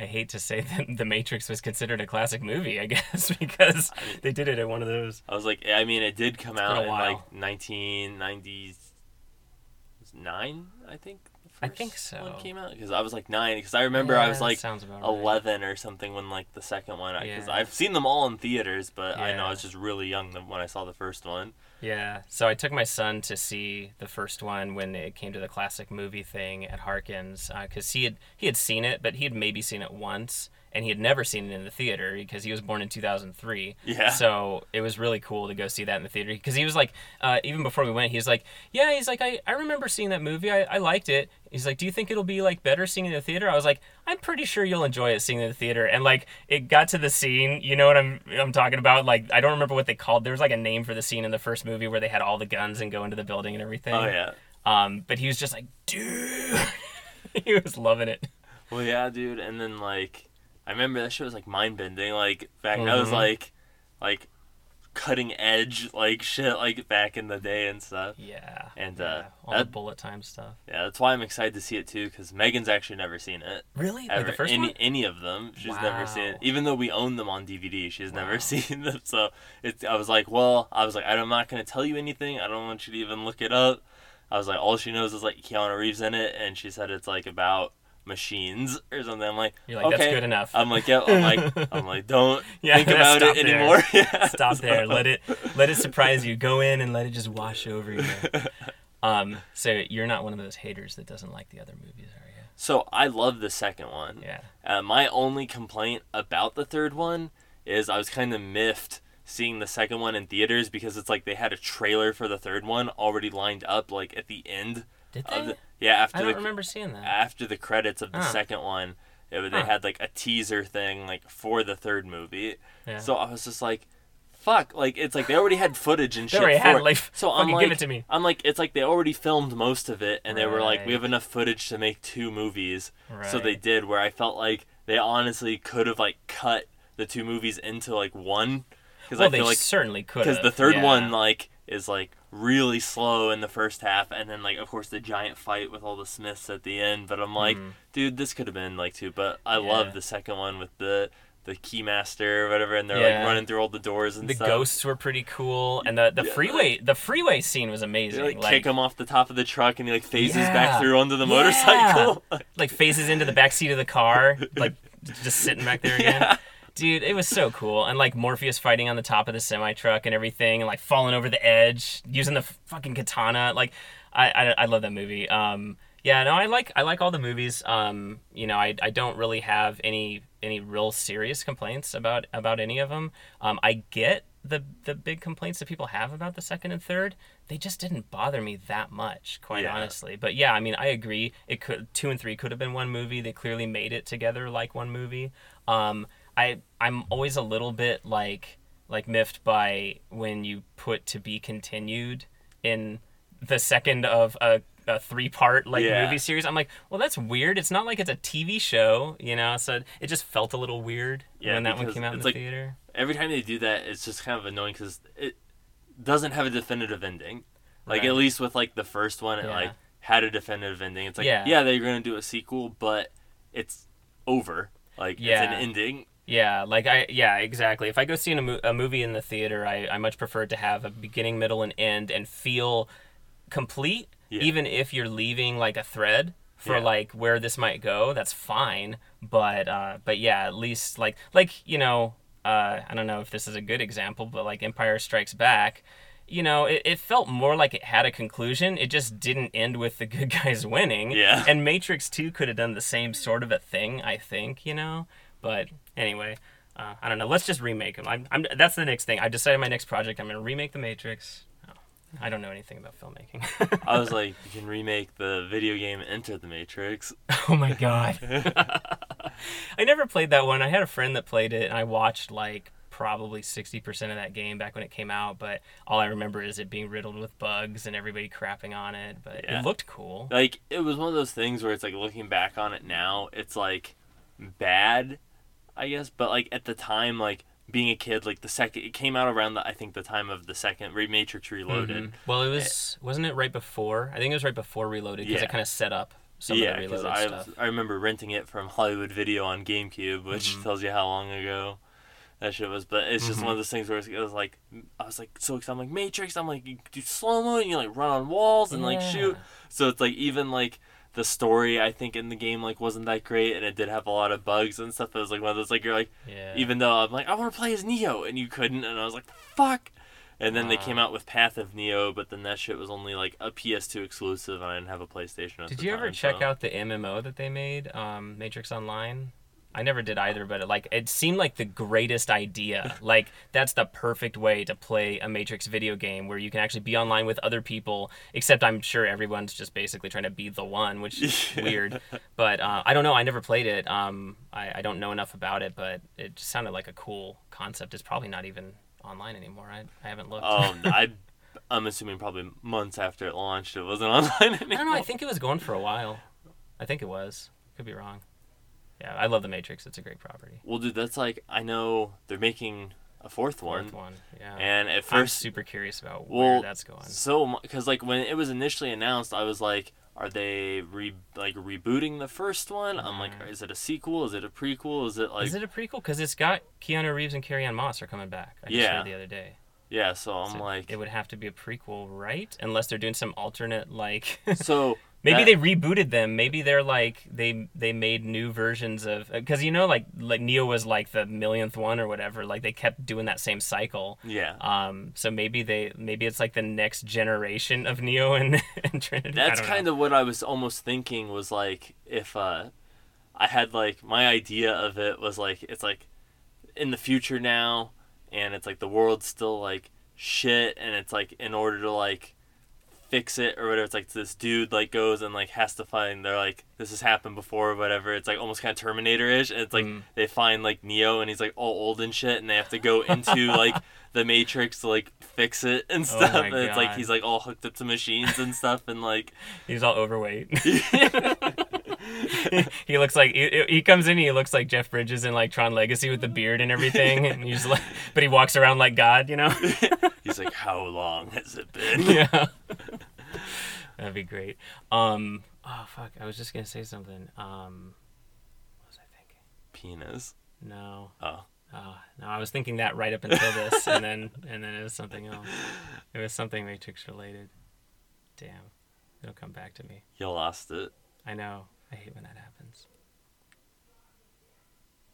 I hate to say that The Matrix was considered a classic movie. I guess because they did it at one of those. I was like, I mean, it did come out in like 1999, I think. I think so. One came out because I was like nine. Because I remember I was like about right. 11 or something when like the second one because Yeah. I've seen them all in theaters but I know I was just really young when I saw the first one. Yeah. So I took my son to see the first one when it came to the classic movie thing at Harkins because he had he had seen it, but he had maybe seen it once, and he had never seen it in the theater because he was born in 2003. Yeah. So it was really cool to go see that in the theater because he was like, uh, even before we went, he was like, yeah, he's like, I, I remember seeing that movie. I, I liked it. He's like, do you think it'll be like better seeing it in the theater? I was like, I'm pretty sure you'll enjoy it seeing it in the theater. And like, it got to the scene, you know what I'm I'm talking about? Like, I don't remember what they called. There was like a name for the scene in the first movie where they had all the guns and go into the building and everything. Oh yeah. Um, but he was just like, dude, he was loving it. Well yeah, dude. And then like I remember that shit was like mind bending. Like back I was Mhm. like like cutting edge like shit like back in the day and stuff. Yeah. And, yeah. uh, all the that- bullet time stuff. Yeah, that's why I'm excited to see it too because Megan's actually never seen it. Really? Ever. Like the first any one? any of them, she's never seen it. Even though we own them on DVD, she's Wow. never seen them. So it's. I was like, well, I was like, I'm not gonna tell you anything. I don't want you to even look it up. I was like, all she knows is like Keanu Reeves in it, and she said it's like about machines or something. I'm like, You're like, okay. that's good enough. I'm like, yeah. I'm like, I'm like, don't Yeah, think about stop it there. anymore. Yeah. Stop there. Let it let it surprise you. Go in and let it just wash over you. Um, so you're not one of those haters that doesn't like the other movies, are you? So I love the second one. Yeah. Uh, my only complaint about the third one is I was kind of miffed seeing the second one in theaters because it's like they had a trailer for the third one already lined up like at the end Did of they? Yeah after I don't the remember seeing that. after the credits of the Huh. second one it, they Huh. had like a teaser thing like for the third movie Yeah. so I was just like fuck like it's like they already had footage and shit. They already for had, it. like, so I'm like give it to me. I'm like it's like they already filmed most of it and they were like we have enough footage to make two movies Right. so they did where I felt like they honestly could have like cut the two movies into like one because well, I feel they like certainly could. because the third yeah. one like is like really slow in the first half and then like of course the giant fight with all the Smiths at the end but I'm like Mhm. dude this could have been like two but I Yeah. love the second one with the the keymaster or whatever and they're Yeah. like running through all the doors and the stuff. ghosts were pretty cool, and the the Yeah, freeway the freeway scene was They amazing. like, kick him off the top of the truck and he like phases back through onto the motorcycle. like phases into the back seat of the car, like just sitting back there again. Dude, it was so cool. And like Morpheus fighting on the top of the semi truck and everything, and like falling over the edge, using the fucking katana. Like, I I, I love that movie. Um, yeah, no, I like I like all the movies. Um, you know, I, I don't really have any any real serious complaints about about any of them. Um, I get the the big complaints that people have about the second and third. They just didn't bother me that much, quite Yeah. honestly. But yeah, I mean, I agree. It could two and three could have been one movie. They clearly made it together like one movie. Um, I I'm always a little bit like like miffed by when you put to be continued in the second of a, a three part like Yeah. movie series. I'm like, well, that's weird. It's not like it's a TV show, you know. So it just felt a little weird Yeah, when that one came out in the like- theater. Every time they do that, it's just kind of annoying because it doesn't have a definitive ending. Like Right. at least with like the first one, it Yeah. like had a definitive ending. It's like Yeah. yeah, they're gonna do a sequel, but it's over. Like it's an ending. Yeah, like I yeah, exactly. If I go see a, mo- a movie in the theater, I, I much prefer to have a beginning, middle, and end and feel complete. Yeah. Even if you're leaving like a thread for Yeah. like where this might go, that's fine. But uh, but yeah, at least like like you know, uh, I don't know if this is a good example, but like Empire Strikes Back. You know, it, it felt more like it had a conclusion. It just didn't end with the good guys winning. Yeah. And Matrix 2 could have done the same sort of a thing, I think, you know? But anyway, uh, I don't know. Let's just remake them. I'm, I'm, that's the next thing. I decided my next project. I'm going to remake The Matrix. Oh, I don't know anything about filmmaking. I was like, you can remake the video game Enter the Matrix. oh my god. I never played that one. I had a friend that played it, and I watched like probably 60% of that game back when it came out, but all I remember is it being riddled with bugs and everybody crapping on it, but Yeah. it looked cool. Like it was one of those things where it's like looking back on it now, it's like bad, I guess. But like at the time, like being a kid, like the second it came out around the I think the time of the second Re- Matrix Reloaded. Mhm. Well, it was wasn't it right before? I think it was right before Reloaded because Yeah. it kind of set up some yeah, of the Reloaded I stuff. I remember renting it from Hollywood Video on GameCube, which Mm-hmm. tells you how long ago that shit was. But it's just Mm-hmm. one of those things where it was like I was like so excited. I'm like Matrix. I'm like you do slow mo and you like run on walls and like shoot. So it's like even like the story I think in the game like wasn't that great and it did have a lot of bugs and stuff. It was like one of those like you're like Yeah. even though I'm like I want to play as Neo and you couldn't and I was like fuck. And then they came out with Path of Neo, but then that shit was only like a PS2 exclusive, and I didn't have a PlayStation. At Did you ever check so- out the MMO that they made, um, Matrix Online? I never did either, but it, like it seemed like the greatest idea. like that's the perfect way to play a Matrix video game where you can actually be online with other people. Except I'm sure everyone's just basically trying to be the one, which is Yeah. weird. But uh, I don't know. I never played it. Um, I, I don't know enough about it, but it just sounded like a cool concept. It's probably not even online anymore. I, I haven't looked. Um, I, I'm assuming probably months after it launched, it wasn't online anymore. I don't know. I think it was going for a while. I think it was. Could be wrong. Yeah, I love the Matrix. It's a great property. Well, dude, that's like I know they're making a fourth one, Fourth one. Yeah. and at I'm first, super curious about well, where that's going. so because like when it was initially announced, I was like, are they re like rebooting the first one? I'm like, mm-hmm. is it a sequel? Is it a prequel? Is it like Is it a prequel? Because it's got Keanu Reeves and Carrie Ann Moss are coming back. I just Yeah. heard the other day. yeah? So I'm So like, it would have to be a prequel, right? Unless they're doing some alternate like. so Maybe that- they rebooted them. Maybe they're like they they made new versions of because you know like like Neo was like the millionth one or whatever. Like they kept doing that same cycle. yeah. Um, so maybe they maybe it's like the next generation of Neo and, and Trinity. That's kind of what I was almost thinking was like if uh I had like my idea of it was like it's like in the future now and it's like the world's still like shit and it's like in order to like fix it or whatever. It's like this dude like goes and like has to find they're like this has happened before or whatever. It's like almost kind of terminator-ish. And it's like Mm. they find like neo and he's like all old and shit and they have to go into like the matrix to like fix it and Oh stuff. my and it's like he's like all hooked up to machines and stuff and like He's all overweight. he looks like he, he comes in. He looks like Jeff Bridges in like Tron Legacy with the beard and everything. And he's like, but he walks around like God, you know. He's like, how long has it been? yeah, that'd be great. Um, oh fuck, I was just gonna say something. Um, what was I thinking? Penis. No. Oh. Oh, no, I was thinking that right up until this, and then and then it was something else. It was something Matrix related. Damn, it'll come back to me. You lost it. I know. I hate when that happens.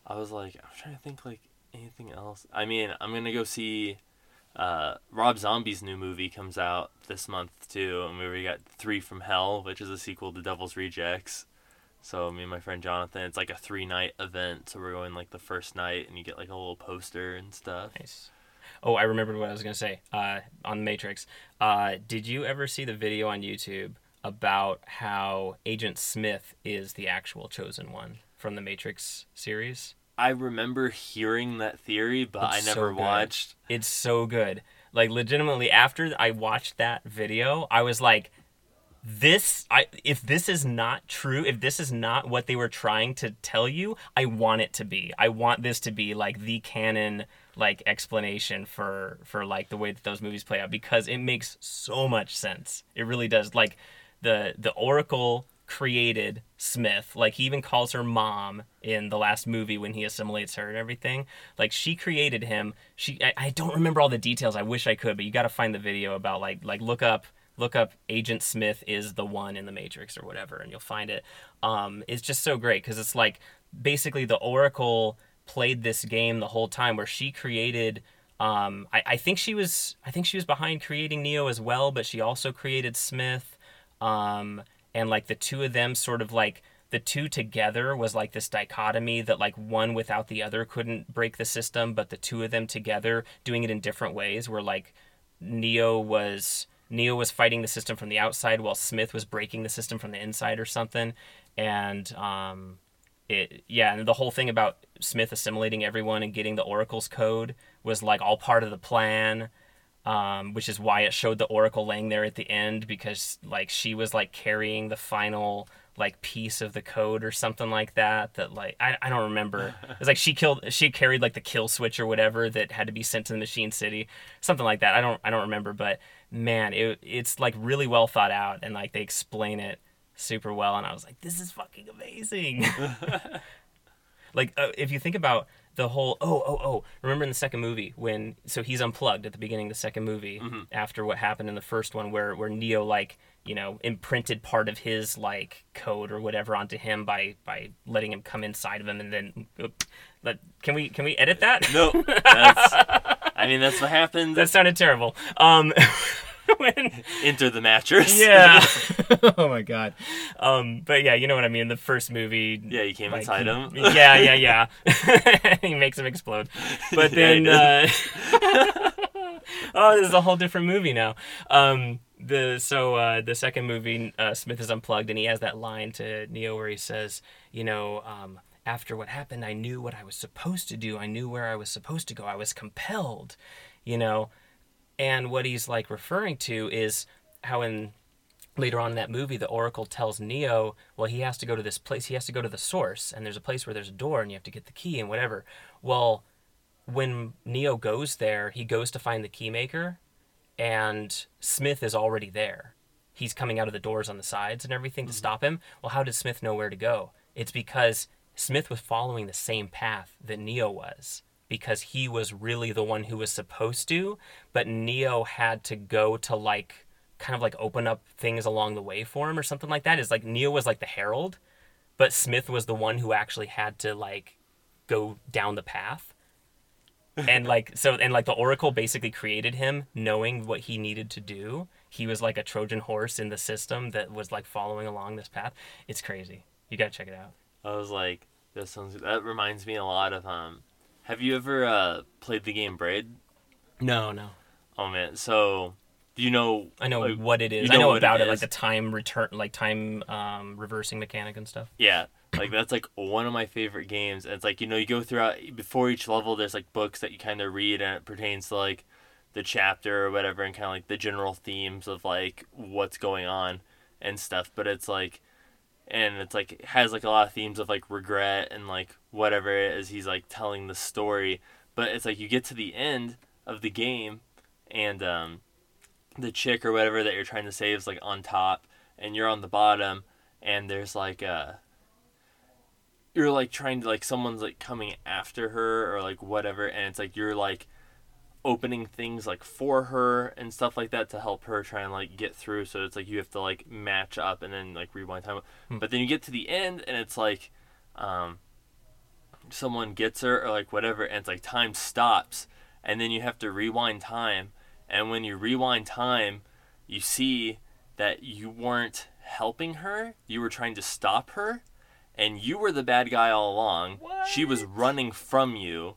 I was like, I'm trying to think like anything else. I mean, I'm gonna go see uh, Rob Zombie's new movie comes out this month too, and we already got Three from Hell, which is a sequel to Devil's Rejects. So me and my friend Jonathan, it's like a three night event. So we're going like the first night, and you get like a little poster and stuff. Nice. Oh, I remembered what I was gonna say. Uh, on Matrix, uh, did you ever see the video on YouTube about how Agent Smith is the actual chosen one from the Matrix series? I remember hearing that theory, but It's I never so watched. It's so good. Like legitimately, after I watched that video, I was like, "This, I if this is not true, if this is not what they were trying to tell you, I want it to be. I want this to be like the canon." like explanation for for like the way that those movies play out because it makes so much sense it really does like the the oracle created Smith. Like he even calls her mom in the last movie when he assimilates her and everything. Like she created him. She I, I don't remember all the details. I wish I could, but you got to find the video about like like look up look up Agent Smith is the one in the Matrix or whatever, and you'll find it. Um, it's just so great because it's like basically the Oracle played this game the whole time where she created. Um, I, I think she was I think she was behind creating Neo as well, but she also created Smith. Um, and like the two of them sort of like the two together was like this dichotomy that like one without the other couldn't break the system, but the two of them together doing it in different ways where like Neo was Neo was fighting the system from the outside while Smith was breaking the system from the inside or something. And um it yeah, and the whole thing about Smith assimilating everyone and getting the Oracle's code was like all part of the plan. Um, which is why it showed the Oracle laying there at the end because like she was like carrying the final like piece of the code or something like that that like I, I don't remember. It's like she killed she carried like the kill switch or whatever that had to be sent to the machine city something like that. I don't i don't remember but man it, it's like really well thought out and like they explain it super well and i was like this is fucking amazing. Like uh, if you think about the whole oh oh oh remember in the second movie when so he's unplugged at the beginning of the second movie after what happened in the first one where where neo like you know imprinted part of his like code or whatever onto him by by letting him come inside of him and then let, can we can we edit that No, that's. I mean, that's what happened. that sounded terrible um when Enter the mattress. yeah. Oh my god. Um but yeah you know what i mean? The first movie Yeah, you came like, inside he- him. yeah yeah yeah. He makes him explode. But Yeah, then uh, oh this is a whole different movie now. Um the so uh the second movie uh smith is unplugged and he has that line to neo where he says you know um after what happened i knew what i was supposed to do. I knew where i was supposed to go. I was compelled you know and what he's like referring to is how in later on in that movie, the Oracle tells Neo, well, he has to go to this place. He has to go to the source, and there's a place where there's a door, and you have to get the key and whatever. Well, when Neo goes there, he goes to find the keymaker, and Smith is already there. He's coming out of the doors on the sides and everything to mm-hmm. stop him. Well, how does Smith know where to go? It's because Smith was following the same path that Neo was. Because he was really the one who was supposed to, but Neo had to go to like kind of like open up things along the way for him or something like that. Is like Neo was like the herald, but Smith was the one who actually had to like go down the path. and like so and like the oracle basically created him knowing what he needed to do he was like a trojan horse in the system that was like following along this path it's crazy you gotta check it out I was like, that sounds. That reminds me a lot of um. Have you ever uh played the game Braid? no no Oh man, so do you know? i know like, what it is you i know about it, like the time return like time um reversing mechanic and stuff Yeah, like that's like one of my favorite games. And it's like you know you go throughout before each level. There's like books that you kind of read, and it pertains to like the chapter or whatever, and kind of like the general themes of like what's going on and stuff. But it's like, and it's like has like a lot of themes of like regret and like whatever it is he's like telling the story. But it's like you get to the end of the game, and um, the chick or whatever that you're trying to save is like on top, and you're on the bottom, and there's like a you're like trying to like someone's like coming after her or like whatever and it's like you're like opening things like for her and stuff like that to help her try and like get through. So it's like you have to like match up and then like rewind time. But then you get to the end and it's like um someone gets her or like whatever and it's like time stops. And then you have to rewind time. And when you rewind time you see that you weren't helping her. You were trying to stop her. And you were the bad guy all along. She was running from you.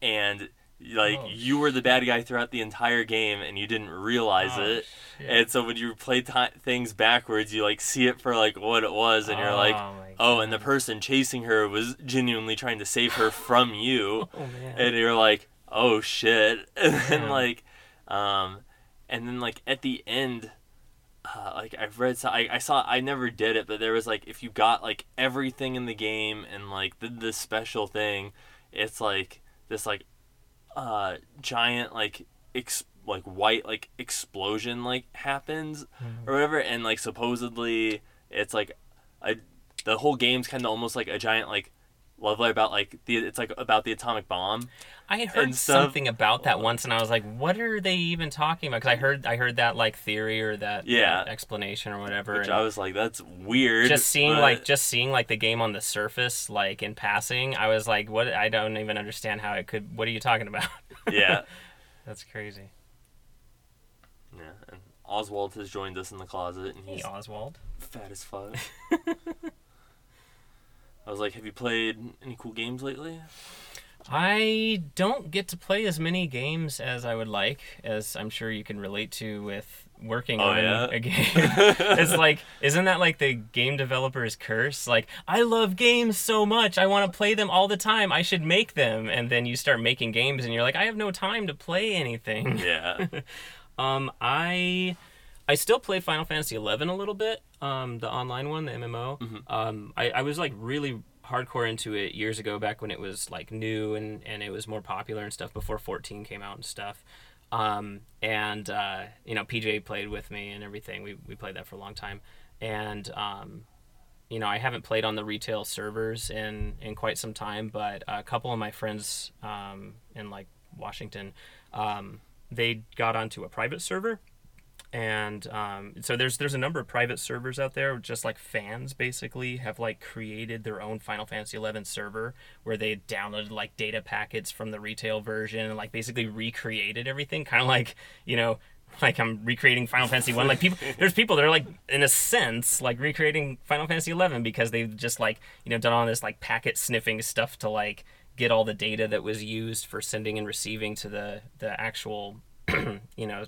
And like Oh, you were the bad guy throughout the entire game and you didn't realize Oh, it. shit. and so when you play ti things backwards you like see it for like what it was and you're like Oh, oh and the person chasing her was genuinely trying to save her from you. Oh and you're like oh shit. And then like um and then like at the end uh, like I've read so I, I saw I never did it but there was like if you got like everything in the game and like the this special thing it's like this like uh giant like ex- like white like explosion like happens or whatever and like supposedly it's like I the whole game's kind of almost like a giant like love letter about like the it's like about the atomic bomb. I had heard something about that once, and I was like, "What are they even talking about?" Because I heard I heard that like theory or that Yeah. that explanation or whatever. Which and I was like, that's weird. just seeing but- like just seeing like the game on the surface, like in passing, I was like, "What? I don't even understand how it could. What are you talking about?" yeah, That's crazy. yeah. And Oswald has joined us in the closet, and Hey, he's Oswald. fat as fuck. I was like, have you played any cool games lately? I don't get to play as many games as I would like, as I'm sure you can relate to with working Oh, on yeah? a game. it's like, isn't that like the game developer's curse? Like, I love games so much, I want to play them all the time. I should make them, and then you start making games, and you're like, I have no time to play anything. Yeah. Um, I I still play Final Fantasy eleven a little bit. Um, the online one, the MMO. Um, I, I was like really hardcore into it years ago, back when it was like new and and it was more popular and stuff before fourteen came out and stuff. Um, and uh, you know, PJ played with me and everything. We we played that for a long time, and um, you know, I haven't played on the retail servers in in quite some time, but a couple of my friends um, in like Washington, um, they got onto a private server, and um, so there's there's a number of private servers out there, just like fans basically have like created their own Final Fantasy XI server where they downloaded like data packets from the retail version and like basically recreated everything, kind of like you know like I'm recreating Final Fantasy One. Like people, there's people that are like, in a sense, like recreating Final Fantasy Eleven because they've just like you know done all this like packet sniffing stuff to like get all the data that was used for sending and receiving to the the actual you know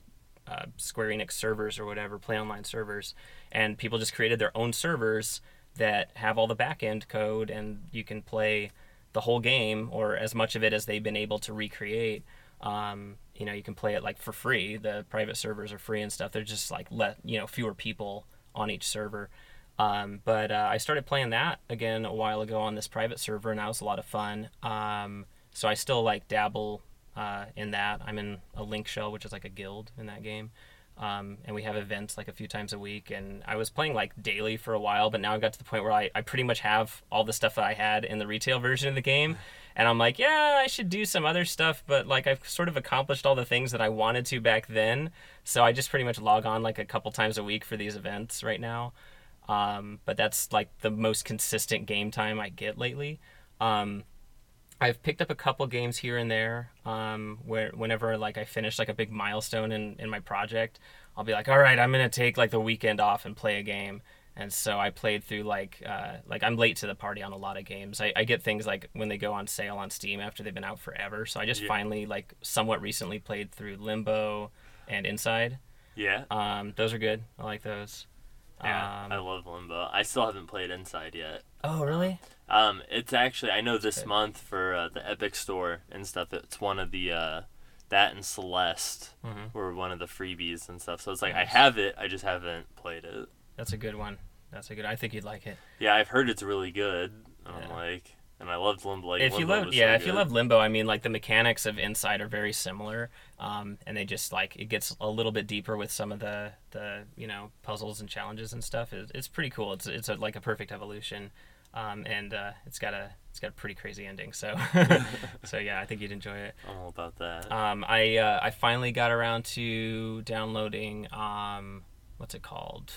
uh, Square Enix servers or whatever, Play Online servers, and people just created their own servers that have all the back end code, and you can play the whole game or as much of it as they've been able to recreate. Um, you know, you can play it like for free. The private servers are free and stuff. They're just like let you know fewer people on each server. Um, but uh, I started playing that again a while ago on this private server, and that was a lot of fun. Um, so I still like dabble uh, in that. I'm in a link shell, which is like a guild in that game. Um, and we have events like a few times a week. And I was playing like daily for a while, but now I got to the point where I, I pretty much have all the stuff that I had in the retail version of the game. And I'm like, yeah, I should do some other stuff, but like I've sort of accomplished all the things that I wanted to back then. So I just pretty much log on like a couple times a week for these events right now. Um, but that's like the most consistent game time I get lately. Um, I've picked up a couple games here and there. Um, where whenever like I finish like a big milestone in, in my project, I'll be like, all right, I'm gonna take like the weekend off and play a game. And so I played through like uh, like I'm late to the party on a lot of games. I, I get things like when they go on sale on Steam after they've been out forever. So I just Yeah. finally like somewhat recently played through Limbo and Inside. Yeah. Um, those are good. I like those. Yeah. Um, I love Limbo. I still haven't played Inside yet. oh really? Um, it's actually I know this month for uh, the Epic Store and stuff. It's one of the uh, that and Celeste Mhm. were one of the freebies and stuff. So it's like I have it, I just haven't played it. That's a good one. That's a good. I think you'd like it. Yeah, I've heard it's really good. I'm like, and I loved Limbo. Like, if you love, yeah, so if you love Limbo, I mean, like the mechanics of Inside are very similar, um, and they just like it gets a little bit deeper with some of the the you know puzzles and challenges and stuff. It, it's pretty cool. It's it's a, like a perfect evolution, um, and uh, it's got a it's got a pretty crazy ending. So so yeah, I think you'd enjoy it. I don't about that. Um, I uh, I finally got around to downloading um, what's it called?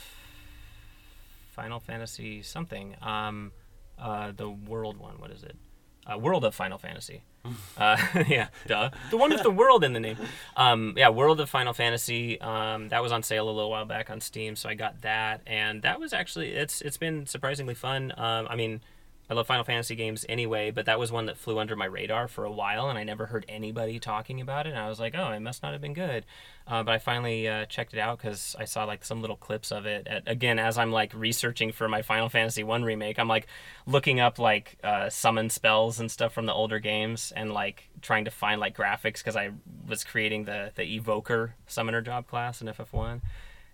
Final Fantasy something. Um, uh, the world one. What is it? Uh, world of Final Fantasy. uh, yeah, duh. The one with the world in the name. Um, yeah, World of Final Fantasy. Um, that was on sale a little while back on Steam, so I got that, and that was actually it's it's been surprisingly fun. Um, I mean. I love Final Fantasy games anyway, but that was one that flew under my radar for a while, and I never heard anybody talking about it. And I was like, oh, it must not have been good. Uh, but I finally uh, checked it out because I saw like some little clips of it. At, again, as I'm like researching for my Final Fantasy One remake, I'm like looking up like uh, summon spells and stuff from the older games, and like trying to find like graphics because I was creating the the Evoker summoner job class in FF1,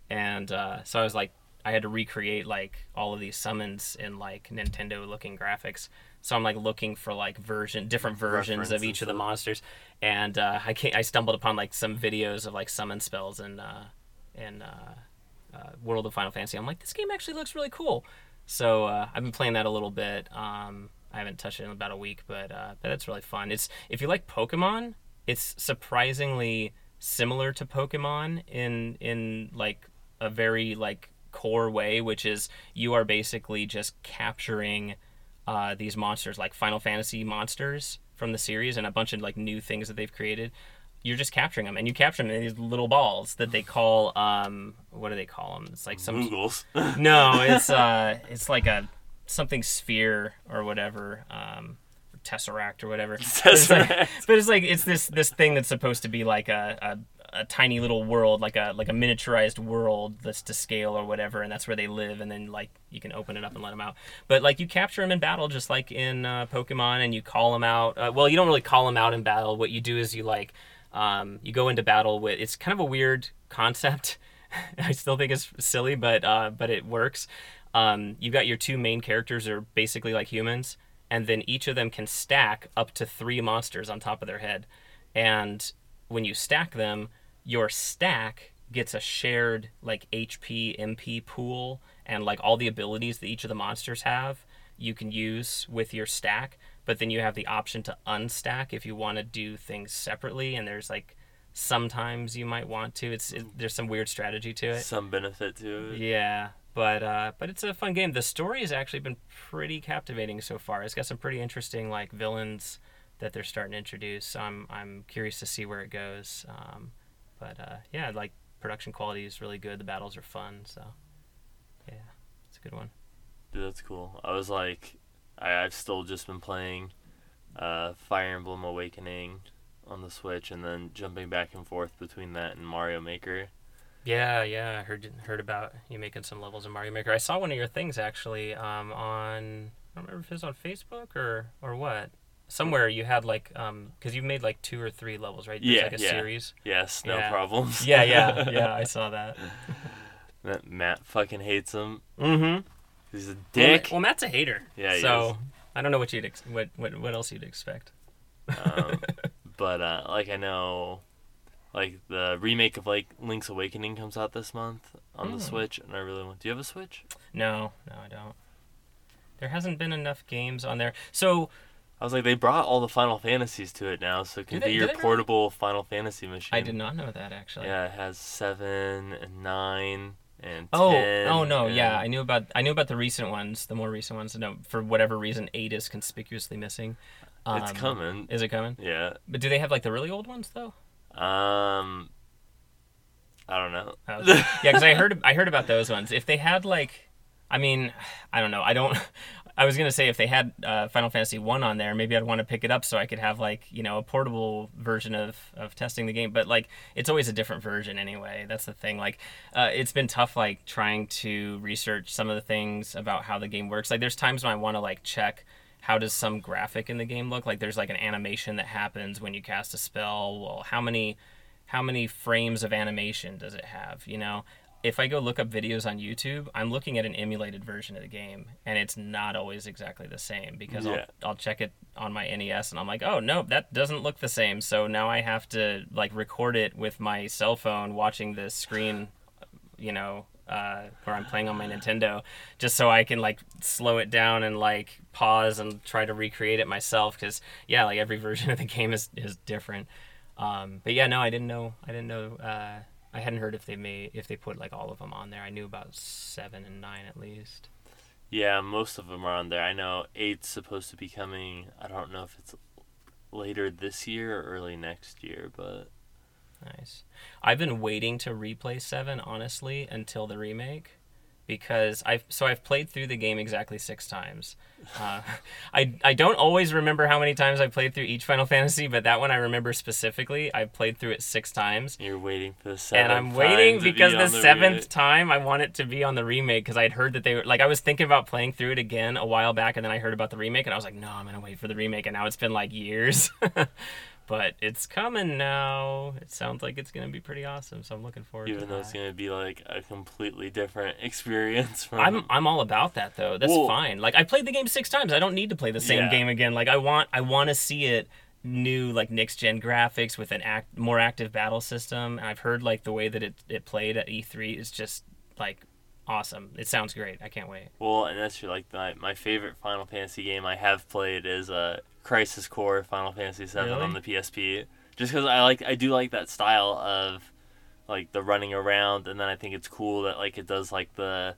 and uh, so I was like I had to recreate like all of these summons in like Nintendo looking graphics. So I'm like looking for like version different versions Reference of each of the monsters, and uh, I came, I stumbled upon like some videos of like summon spells in uh, in uh, uh, World of Final Fantasy. I'm like, this game actually looks really cool. So uh, I've been playing that a little bit. Um, I haven't touched it in about a week, but uh, but it's really fun. It's if you like Pokemon, it's surprisingly similar to Pokemon in in like a very like core way, which is you are basically just capturing uh, these monsters, like Final Fantasy monsters from the series, and a bunch of like new things that they've created. You're just capturing them, and you capture them in these little balls that they call um, what do they call them? It's like some Googles. no, it's uh, it's like a something sphere or whatever, um, tesseract or whatever. But it's like- but it's like it's this this thing that's supposed to be like a, a, a tiny little world, like a like a miniaturized world that's to scale or whatever, and that's where they live. And then like you can open it up and let them out. But like you capture them in battle, just like in uh, Pokemon, and you call them out. Uh, well, you don't really call them out in battle. What you do is you like um, you go into battle with. It's kind of a weird concept. I still think it's silly, but uh, but it works. Um, you've got your two main characters are basically like humans, and then each of them can stack up to three monsters on top of their head. And when you stack them, your stack gets a shared like HP MP pool and like all the abilities that each of the monsters have you can use with your stack but then you have the option to unstack if you want to do things separately and there's like sometimes you might want to it's it, there's some weird strategy to it Some benefit to it. yeah, but uh, but it's a fun game. The story has actually been pretty captivating so far. It's got some pretty interesting like villains that they're starting to introduce. So I'm I'm curious to see where it goes. Um, but uh, yeah, like production quality is really good. The battles are fun. So yeah, it's a good one. Dude, that's cool. I was like, I, I've still just been playing uh, Fire Emblem Awakening on the Switch, and then jumping back and forth between that and Mario Maker. Yeah, yeah, I heard heard about you making some levels in Mario Maker. I saw one of your things actually um, on I don't remember if it was on Facebook or or what. Somewhere you had like um because you've made like two or three levels, right? There's Yeah, like a yeah. series. Yes, no Yeah. problems. Yeah, yeah, yeah. I saw that. Matt, fucking hates him. Mm-hmm. He's a dick. Well, Matt's a hater. Yeah, So is. I don't know what you'd ex- what, what what else you'd expect. um, but uh, like I know, like the remake of like Link's Awakening comes out this month on Hmm. the Switch, and I really want. Do you have a Switch? No, no, I don't. There hasn't been enough games on there. So I was like, they brought all the Final Fantasies to it now, so it can be your they really? portable Final Fantasy machine. I did not know that actually. Yeah, it has seven and nine and Oh, 10. oh no, yeah, I knew about I knew about the recent ones, the more recent ones. No, for whatever reason, eight is conspicuously missing. it's Um, coming. Is it coming? Yeah. But do they have like the really old ones though? Um. I don't know. Oh, yeah, because I heard I heard about those ones. If they had like, I mean, I don't know. I don't. I was gonna say if they had uh, Final Fantasy one on there, maybe I'd want to pick it up so I could have like you know a portable version of of testing the game. But like it's always a different version anyway. That's the thing. Like uh, it's been tough like trying to research some of the things about how the game works. Like there's times when I want to like check how does some graphic in the game look like there's like an animation that happens when you cast a spell well how many how many frames of animation does it have you know if i go look up videos on youtube i'm looking at an emulated version of the game and it's not always exactly the same because Yeah. I'll, I'll check it on my nes and i'm like oh no that doesn't look the same so now i have to like record it with my cell phone watching the screen you know uh, where i'm playing on my nintendo just so i can like slow it down and like pause and try to recreate it myself because yeah like every version of the game is, is different um, but yeah no i didn't know i didn't know uh, i hadn't heard if they made if they put like all of them on there i knew about seven and nine at least Yeah, most of them are on there. I know eight's supposed to be coming. I don't know if it's later this year or early next year, but Nice. I've been waiting to replay seven honestly until the remake, because I've so I've played through the game exactly six times. Uh, I I don't always remember how many times I played through each Final Fantasy, but that one I remember specifically. I played through it six times. you're waiting for the seventh. And I'm waiting to be because the, seventh remake. time I want it to be on the remake because I'd heard that they were like I was thinking about playing through it again a while back and then I heard about the remake and I was like no I'm gonna wait for the remake and now it's been like years, but it's coming now. It sounds like it's gonna be pretty awesome so I'm looking forward Even to though that. it's gonna be like a completely different experience from. I'm I'm all about that though. That's fine. Like I played the game six times. I don't need to play the same Yeah. game again. Like I want I want to see it new like next gen graphics with an act more active battle system. And I've heard like the way that it it played at E3 is just like awesome. It sounds great. I can't wait. Well, and that's my my my favorite Final Fantasy game I have played is uh, Crisis Core Final Fantasy VII Really? on the PSP. Just because I like I do like that style of like the running around, and then I think it's cool that like it does like the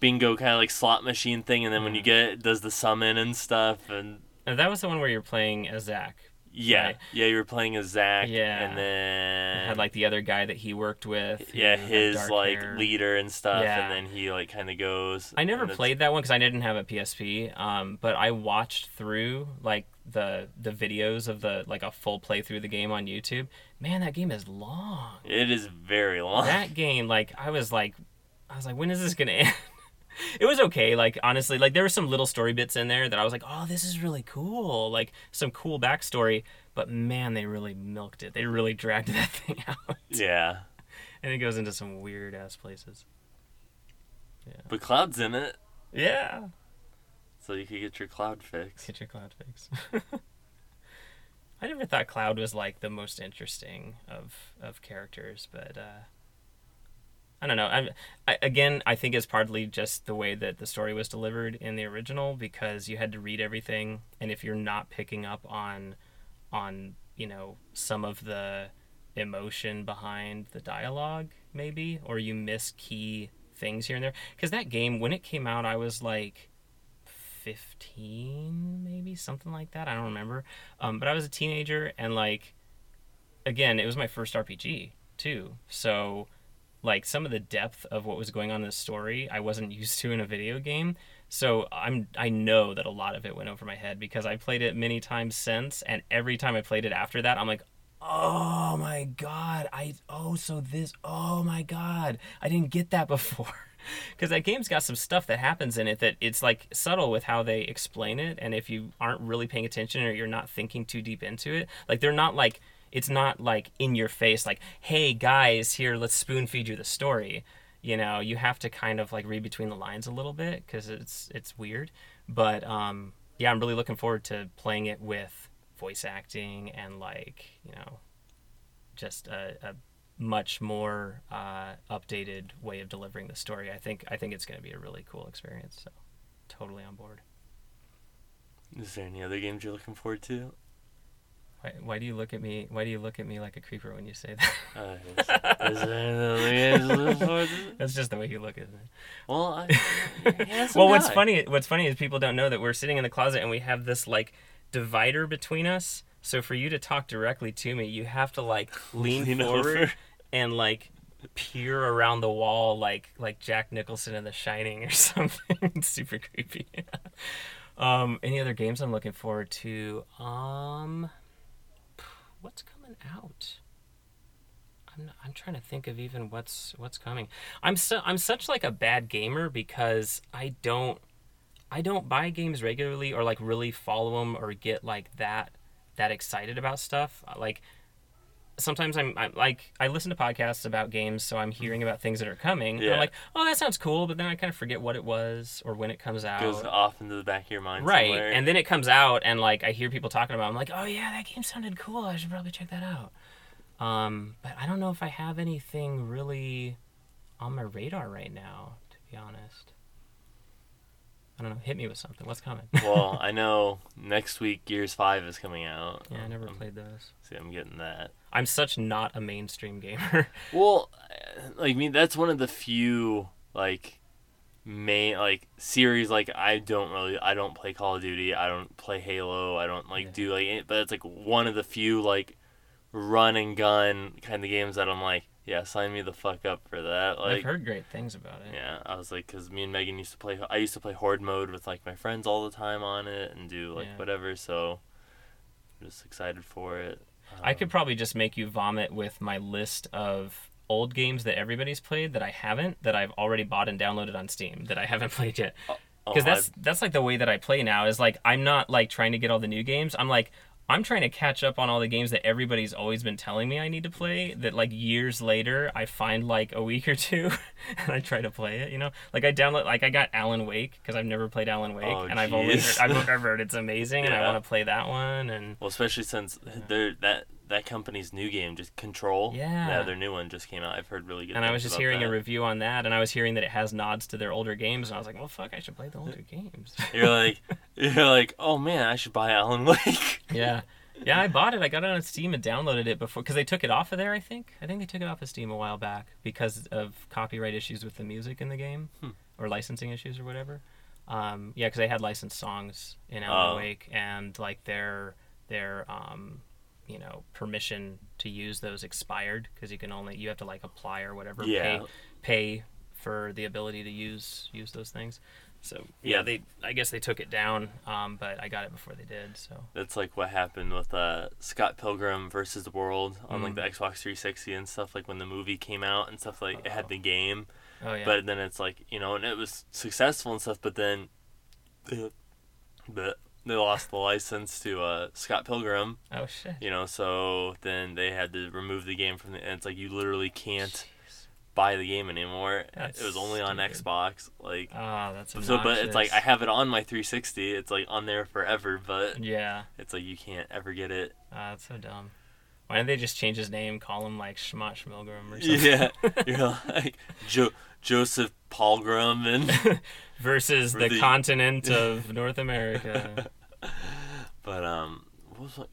bingo kind of like slot machine thing, and then when you get it, it does the summon and stuff, and And that was the one where you're playing as Zack. Yeah, Right. yeah, you were playing as Zack, Yeah. and then had like the other guy that he worked with. yeah his like hair. leader and stuff, Yeah. and then he like kind of goes. I never played that one because I didn't have a PSP. Um, but I watched through like the the videos of the like a full playthrough of the game on YouTube. Man, that game is long. It is very long. that game, like, I was like, I was like, when is this gonna end? It was okay. Like, honestly, like there were some little story bits in there that I was like, oh, this is really cool. Like some cool backstory. But man, they really milked it. They really dragged that thing out, yeah, and it goes into some weird ass places. Yeah. But Cloud's in it, Yeah. so you could get your Cloud fix. Get your cloud fix. I never thought Cloud was like the most interesting of of characters, but uh, I don't know. I'm, I, again, I think it's partly just the way that the story was delivered in the original because you had to read everything, and if you're not picking up on on you know some of the emotion behind the dialogue, maybe, or you miss key things here and there, because that game when it came out, I was like 15 maybe something like that. I don't remember. Um, but i was a teenager and like again it was my first rpg too. So like some of the depth of what was going on in the story i wasn't used to in a video game. So i'm i know that a lot of it went over my head because i played it many times since and every time i played it after that i'm like oh my god i oh so this oh my god i didn't get that before. Because that game's got some stuff that happens in it that it's like subtle with how they explain it and if you aren't really paying attention or you're not thinking too deep into it like they're not like it's not like in your face like hey guys here let's spoon feed you the story you know you have to kind of like read between the lines a little bit because it's it's weird but um yeah i'm really looking forward to playing it with voice acting and like you know just a, a much more uh, updated way of delivering the story. I think I think it's going to be a really cool experience. So totally on board. Is there any other games you're looking forward to? Why, why do you look at me? Why do you look at me like a creeper when you say that? Uh, is, is there any other games you're looking forward to? That's just the way you look at me. Well, I, well, what's funny? What's funny is people don't know that we're sitting in the closet and we have this like divider between us. So for you to talk directly to me, you have to like lean, Lean forward over. and like peer around the wall like like Jack Nicholson in The Shining or something. It's super creepy. um, any other games I'm looking forward to? Um, what's coming out? I'm, I'm trying to think of even what's what's coming. I'm so I'm such like a bad gamer because I don't I don't buy games regularly or like really follow them or get like that that excited about stuff. Like sometimes I'm, I'm like I listen to podcasts about games, so I'm hearing about things that are coming. Yeah. I'm like, oh, that sounds cool, but then I kind of forget what it was or when it comes out. goes off into the back of your mind right, somewhere. and then it comes out, and like I hear people talking about. it. I'm like, oh yeah, that game sounded cool. I should probably check that out. Um, but I don't know if I have anything really on my radar right now, to be honest. I don't know. Hit me with something. What's coming? well, I know next week Gears Five is coming out. yeah, I never Um, played those. See, I'm getting that. I'm such not a mainstream gamer. Well, like me, that's one of the few like main like series like I don't really I don't play Call of Duty. I don't play Halo. I don't like Yeah. do like it, but it's like one of the few like run and gun kind of games that I'm like, yeah, sign me the fuck up for that. I've Like, heard great things about it. yeah, I was like, because me and Megan used to play. I used to play Horde mode with like my friends all the time on it and do like Yeah. whatever. So, I'm just excited for it. I Um, could probably just make you vomit with my list of old games that everybody's played that I haven't, that I've already bought and downloaded on Steam that I haven't played yet. oh, Because I- that's that's like the way that I play now. Is like I'm not like trying to get all the new games. I'm like I'm trying to catch up on all the games that everybody's always been telling me I need to play. That like years later I find like a week or two, and I try to play it. You know, like I download like I got Alan Wake because I've never played Alan Wake, Oh, and I've always jeez. I've, heard it's amazing, and I want to play that one. And Well, especially since there that that company's new game, just Control. Yeah. Yeah, their new one just came out. I've heard really good. and I was just hearing that. a review on that, and I was hearing that it has nods to their older games, and I was like, well, fuck, I should play the older games. You're like, you're like, oh man, I should buy Alan Wake. yeah. Yeah, I bought it. I got it on Steam and downloaded it before because they took it off of there. I think. I think they took it off of Steam a while back because of copyright issues with the music in the game, Hmm. or licensing issues or whatever. Um, yeah, because they had licensed songs in Alan Oh. Wake, and like their their um, you know permission to use those expired because you can only you have to like apply or whatever Yeah. pay pay for the ability to use use those things. So yeah, Yeah. they I guess they took it down, um, but I got it before they did. So That's like what happened with uh, Scott Pilgrim versus the World on like Mm. the Xbox 360 and stuff. Like when the movie came out and stuff. Like it had the game, oh yeah, but then it's like you know, and it was successful and stuff. But then, but they lost the license to uh, Scott Pilgrim. oh shit. You know, so then they had to remove the game from the. And it's like you literally can't Jeez. buy the game anymore. That's it was only on stupid. Xbox. Like Ah, that's so, but it's like I have it on my 360. It's like on there forever, but Yeah, it's like you can't ever get it. ah, that's so dumb. Why don't they just change his name, call him like Schmott Schmilgrim or something? Yeah, you're like jo- Joseph Palgrim and Versus the, the- continent of North America. but um,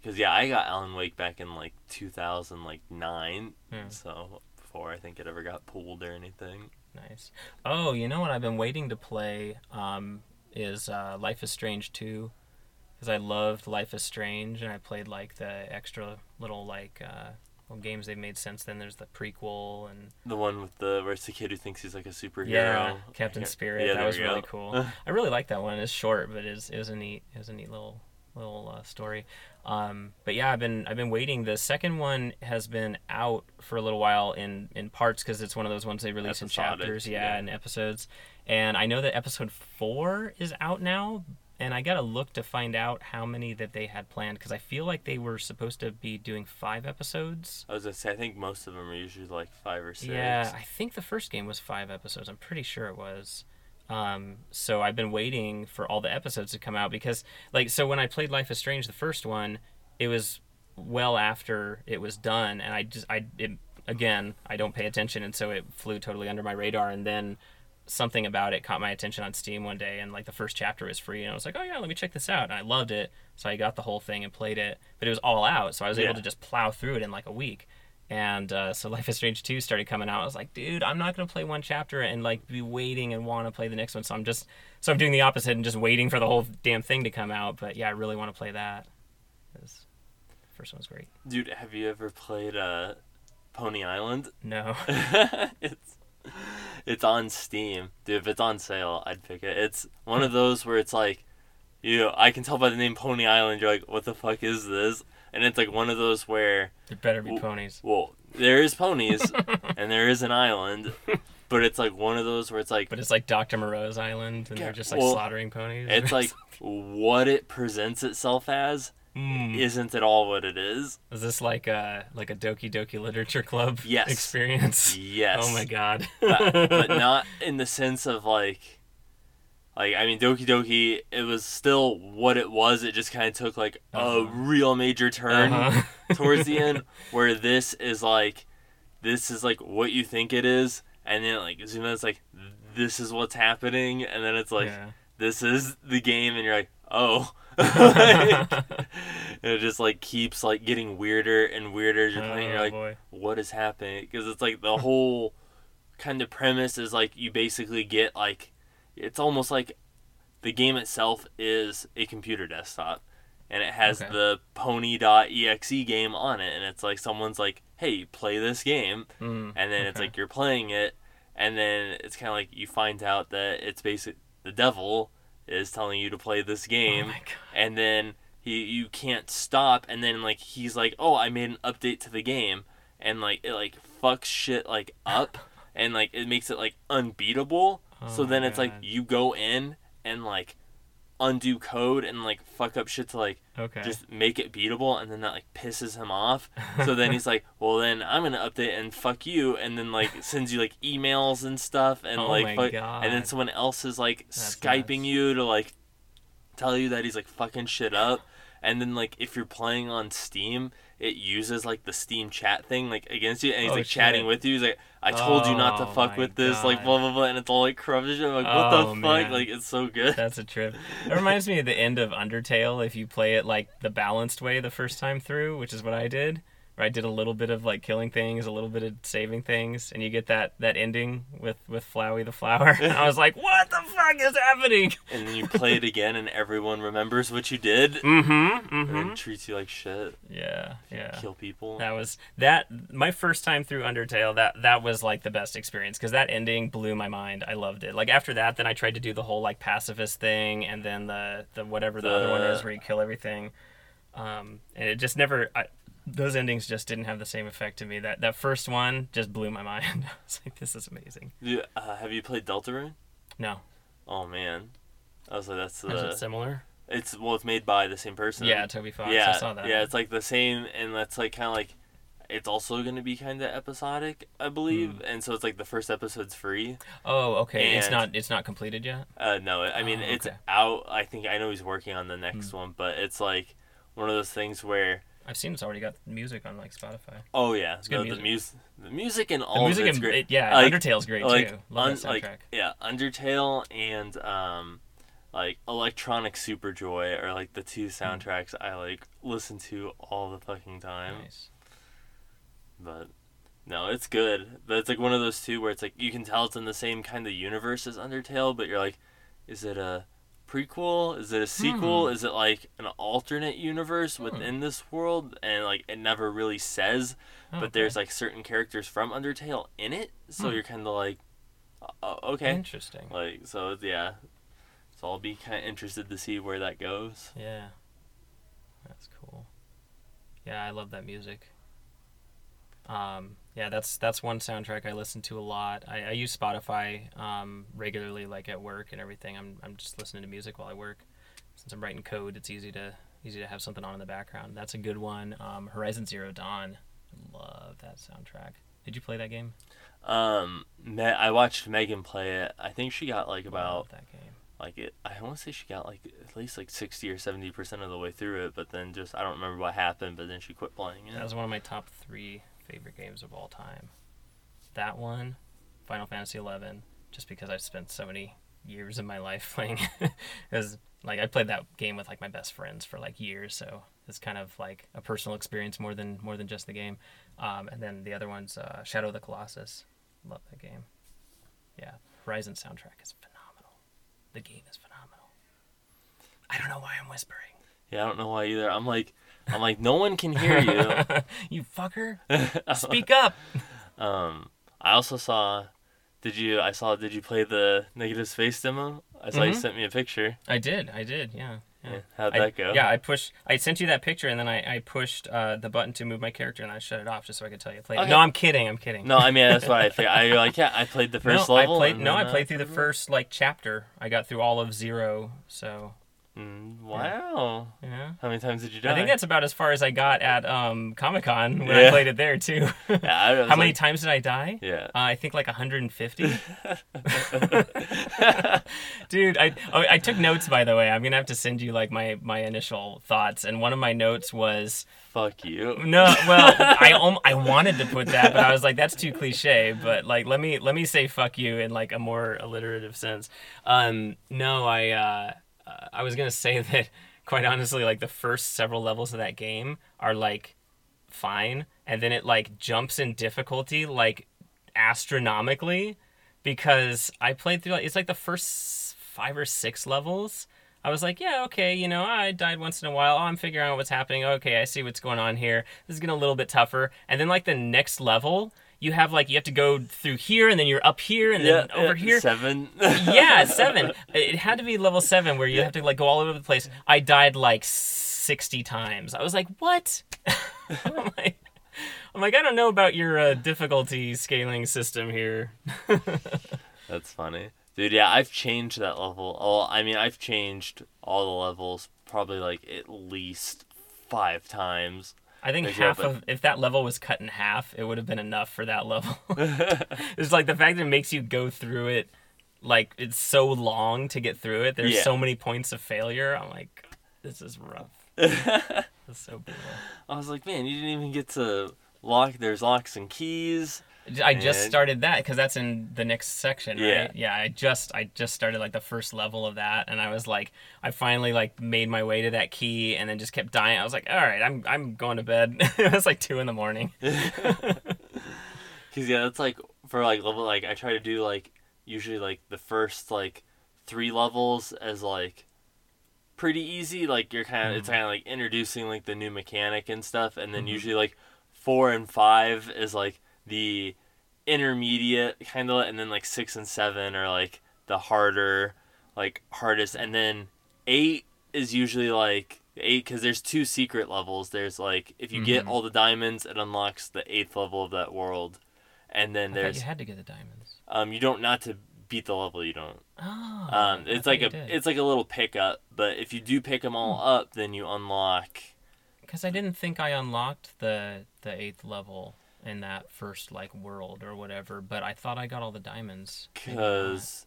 because yeah, I got Alan Wake back in like 2000 like nine, Yeah. so before I think it ever got pulled or anything. Nice. Oh, you know what I've been waiting to play um, is uh, Life is Strange 2. Because I loved Life is Strange, and I played like the extra little like uh, little games they've made since then. There's the prequel and The one with the where it's the kid who thinks he's like a superhero. yeah, Captain Spirit. yeah, that was really cool. I really like that one. It's short, but it's, it was a neat it was a neat little little uh, story. Um, but yeah, I've been I've been waiting. The second one has been out for a little while in in parts because it's one of those ones they release in chapters, yeah, yeah. and episodes. And I know that episode four is out now, and I gotta look to find out how many that they had planned because I feel like they were supposed to be doing five episodes. I was gonna say I think most of them are usually like five or six. Yeah, I think the first game was five episodes. I'm pretty sure it was. Um, so I've been waiting for all the episodes to come out because, like, so when I played Life is Strange, the first one, it was well after it was done, and I just, I, it, again, I don't pay attention, and so it flew totally under my radar, and then something about it caught my attention on Steam one day, and like the first chapter was free, and I was like, oh yeah, let me check this out, and I loved it, so I got the whole thing and played it, but it was all out, so I was able to just plow through it in like a week. And uh, so Life is Strange 2 started coming out. I was like, dude, I'm not going to play one chapter and like be waiting and want to play the next one. So I'm just, so I'm doing the opposite and just waiting for the whole damn thing to come out. But yeah, I really want to play that. 'Cause the first one was great. Dude, have you ever played uh, Pony Island? No. it's it's on Steam, dude. If it's on sale, I'd pick it. It's one of those where it's like, you know, I can tell by the name Pony Island. You're like, what the fuck is this? And it's like one of those where, there better be Well, ponies. well, there is ponies and there is an island, but it's like one of those where it's like, But it's like Dr. Moreau's Island and Yeah, they're just like well, slaughtering ponies. it's like what it presents itself as Mm. isn't at all what it is. Is this like a like a Doki Doki Literature Club Yes. experience? Yes. Oh my god. but, but not in the sense of like like I mean Doki Doki it was still what it was it just kind of took like Uh-huh. a real major turn Uh-huh. towards the end where this is like this is like what you think it is and then like soon as it's like this is what's happening and then it's like yeah. this is the game and you're like oh Like, it just like keeps like getting weirder and weirder as you're playing Oh, you're like boy. what is happening because it's like the whole kind of premise is like you basically get like it's almost like the game itself is a computer desktop and it has Okay. the pony.exe game on it and it's like someone's like hey play this game Mm, and then it's like you're playing it and then it's kind of like you find out that it's basic the devil is telling you to play this game Oh and then he you can't stop and then like he's like oh i made an update to the game and like it like fucks shit like up and like it makes it like unbeatable. So Oh then my it's like you go in and like undo code and like fuck up shit to like Okay. just make it beatable and then that like pisses him off so then he's like well then i'm gonna update and fuck you and then like sends you like emails and stuff and Oh like my fuck- God. and then someone else is like That's skyping nuts. you to like tell you that he's like fucking shit up and then like if you're playing on Steam, it uses like the Steam chat thing like against you, and he's Oh, like chatting with you. He's like, "I told you not to Oh, fuck with this," like blah blah blah, and it's all like corrupted. I'm like, "What Oh, the fuck?" man. Like it's so good. That's a trip. It reminds me of the end of Undertale if you play it like the balanced way the first time through, which is what I did. I did a little bit of like killing things, a little bit of saving things, and you get that that ending with with Flowey the flower. And I was like, "What the fuck is happening?" and then you play it again, and everyone remembers what you did, Mm-hmm. and Mm-hmm. then treats you like shit, Yeah. Yeah. kill people. That was that my first time through Undertale. That that was like the best experience because that ending blew my mind. I loved it. Like after that, then I tried to do the whole like pacifist thing, and then the the whatever the, other one is where you kill everything. Um, and it just never. I, those endings just didn't have the same effect to me. That that first one just blew my mind. I was like, this is amazing. You, uh, have you played Deltarune? No, Oh man, I was like, that's is the. it similar? It's well, it's made by the same person. Yeah, Toby Fox. yeah, I saw that. yeah. It's like the same, and that's like kind of like. It's also going to be kind of episodic, I believe, Hmm. and so it's like the first episode's free. Oh, okay. it's not it's not completed yet. Uh, no, I mean Oh, it's out. I think I know he's working on the next Hmm. one, but it's like one of those things where I've seen it's already got music on like Spotify. oh yeah, it's good the, music. the music, the music and The all music of it's and great. it- yeah, Like- Undertale's great like, too. Love un- that like soundtrack. yeah, Undertale and um, like Electronic Super Joy are like the two soundtracks I like listen to all the fucking time. nice. But no, it's good. But it's like one of those two where it's like you can tell it's in the same kind of universe as Undertale, but you're like, is it a prequel? Is it a sequel? Is it like an alternate universe within this world? And like it never really says, Oh, but there's like certain characters from Undertale in it, so Hmm. you're kind of like, uh, okay, Interesting. like so yeah. So I'll be kind of interested to see where that goes. Yeah. That's cool. Yeah, I love that music. Um, yeah, that's that's one soundtrack I listen to a lot. I, I use Spotify um, regularly, like at work and everything. I'm I'm just listening to music while I work. Since I'm writing code, it's easy to easy to have something on in the background. That's a good one. Um, Horizon Zero Dawn. I love that soundtrack. Did you play that game? Um, Me- I watched Megan play it. I think she got like about Love that game. like it i want to say she got like at least like 60 or 70 percent of the way through it but then just i don't remember what happened but then she quit playing it That was one of my top three favorite games of all time. That one, Final Fantasy Eleven, just because I've spent so many years of my life playing. Because like I played that game with like my best friends for like years, so it's kind of like a personal experience more than more than just the game. Um, and then the other one's uh, Shadow of the Colossus. Love that game. Yeah, Horizon soundtrack is phenomenal. The game is phenomenal. I don't know why I'm whispering. yeah i don't know why either i'm like i'm like no one can hear you you fucker! Speak up. um i also saw did you i saw did you play the negative space demo i saw you Mhm. sent me a picture I did. I did. Yeah. Yeah. Yeah, how'd I- that go Yeah, I pushed. I sent you that picture, and then I, I pushed uh, the button to move my character, and I shut it off just so I could tell you. I played. it. Okay. No, I'm kidding. I'm kidding. no i mean that's what i figured i like yeah i played the first no, level I played. No, I played through the first like chapter. I got through all of zero. So Mm, wow yeah. how many times did you die I think that's about as far as I got at um, Comic Con when I played it there too. yeah, How many times did I die? yeah Uh, I think like 150. Dude, I oh, I took notes by the way. I'm gonna have to send you like my my initial thoughts, and one of my notes was fuck you no. Well, I om- I wanted to put that, but I was like, that's too cliche. But like, let me let me say fuck you in like a more alliterative sense. Um, no, I uh, I was gonna say that quite honestly, like the first several levels of that game are like fine, and then it like jumps in difficulty like astronomically because I played through it's like the first five or six levels. I was like, yeah, okay, you know, I died once in a while. Oh, I'm figuring out what's happening. Okay, I see what's going on here. This is getting a little bit tougher. And then like the next level, you have like you have to go through here and then you're up here and then over here. seven yeah, seven. It had to be level seven where you have to like go all over the place. I died like sixty times. I was like, what? I'm like, I'm like, I don't know about your uh, difficulty scaling system here. That's funny. Dude, yeah, I've changed that level. Oh, I mean, I've changed all the levels probably like at least five times. I think half of if that level was cut in half, it would have been enough for that level. it's like the fact that it makes you go through it, like it's so long to get through it. There's Yeah. so many points of failure. I'm like, this is rough. That's so brutal. I was like, man, you didn't even get to lock. There's locks and keys. I just And- started that because that's in the next section, right? Yeah. Yeah, I just I just started like the first level of that, and I was like, I finally like made my way to that key, and then just kept dying. I was like, all right, I'm I'm going to bed. it was like two in the morning. Cause yeah, that's like for like level like I try to do like usually like the first like three levels as like pretty easy. Like you're kind of it's mm-hmm. kind of like introducing like the new mechanic and stuff, and then mm-hmm. usually like four and five is like the intermediate kind of, and then like six and seven are like the harder, like hardest, and then eight is usually like eight because there's two secret levels. There's like if you get Mhm. all the diamonds, it unlocks the eighth level of that world, and then I there's you had to get the diamonds. um you don't not to beat the level you don't. Oh, Um, it's like a did. Hmm. it's like a little pickup, but if you do pick them all up, then you unlock. Because I didn't think I unlocked the the eighth level in that first like world or whatever, but I thought I got all the diamonds. Because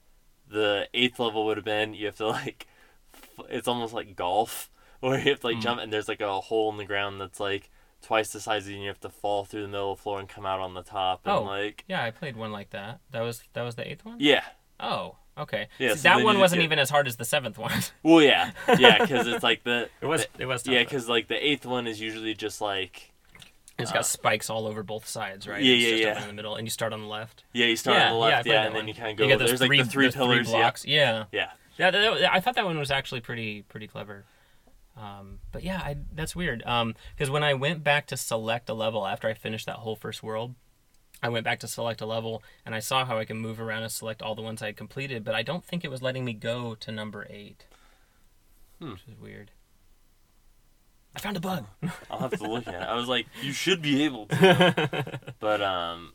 the eighth level would have been you have to like f- it's almost like golf where you have to like Mm. jump and there's like a hole in the ground that's like twice the size and you have to fall through the middle of the floor and come out on the top and Oh. like yeah, I played one like that. That was that was the eighth one. yeah Oh, okay. Yeah, See, so that one wasn't get- even as hard as the seventh one. well yeah yeah because it's like the it was. It was. yeah because like the eighth one is usually just like it's uh, got spikes all over both sides, right? Yeah, It's yeah, just yeah. in the middle, and you start on the left. yeah you start yeah, on the left yeah, that and then you kind of You go those there's three, like the three pillars yeah blocks. Yeah. yeah Yeah, I thought that one was actually pretty pretty clever. Um, but yeah, I, that's weird. Because when I went back to select a level after I finished that whole first world, I went back to select a level and I saw how I can move around and select all the ones I had completed, but I don't think it was letting me go to number eight, Hmm. which is weird. I found a bug. I'll have to look at it. I was like, you should be able to. but um,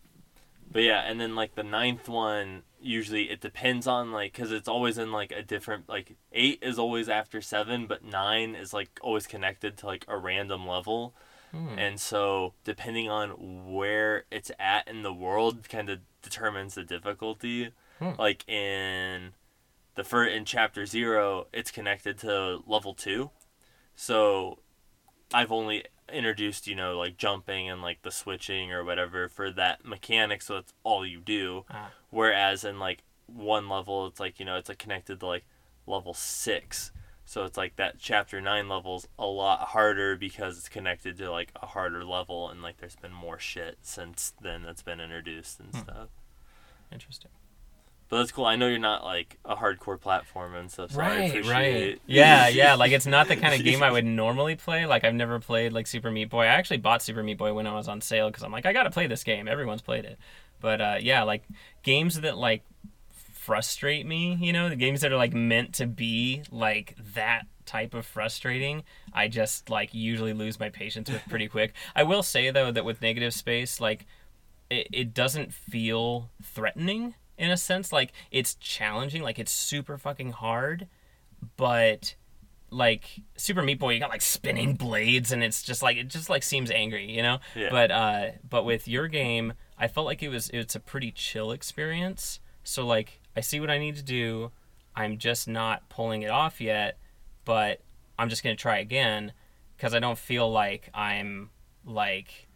but yeah, and then like the ninth one, usually it depends on like, cause it's always in like a different like eight is always after seven, but nine is like always connected to like a random level, Hmm. and so depending on where it's at in the world, kind of determines the difficulty. Hmm. Like in the first in chapter zero, it's connected to level two, so I've only introduced, you know, like jumping and like the switching or whatever for that mechanic, so that's all you do. Ah. Whereas in like one level, it's like, you know, it's like connected to like level six. So it's like that chapter nine level's a lot harder because it's connected to like a harder level and like there's been more shit since then that's been introduced and Hmm. stuff. Interesting. But that's cool. I know you're not like a hardcore platformer and stuff, so Right, right. Yeah, yeah. Like it's not the kind of game I would normally play. Like I've never played like Super Meat Boy. I actually bought Super Meat Boy when I was on sale because I'm like I gotta play this game. Everyone's played it. But uh, yeah, like games that like frustrate me. You know, the games that are like meant to be like that type of frustrating. I just like usually lose my patience with pretty quick. I will say though that with Negative Space, like it, it doesn't feel threatening in a sense like it's challenging like it's super fucking hard but like super meat boy you got like spinning blades and it's just like it just like seems angry you know? Yeah. but uh but with your game i felt like it was it's a pretty chill experience. So like i see what i need to do. I'm just not pulling it off yet but i'm just gonna try again because i don't feel like i'm like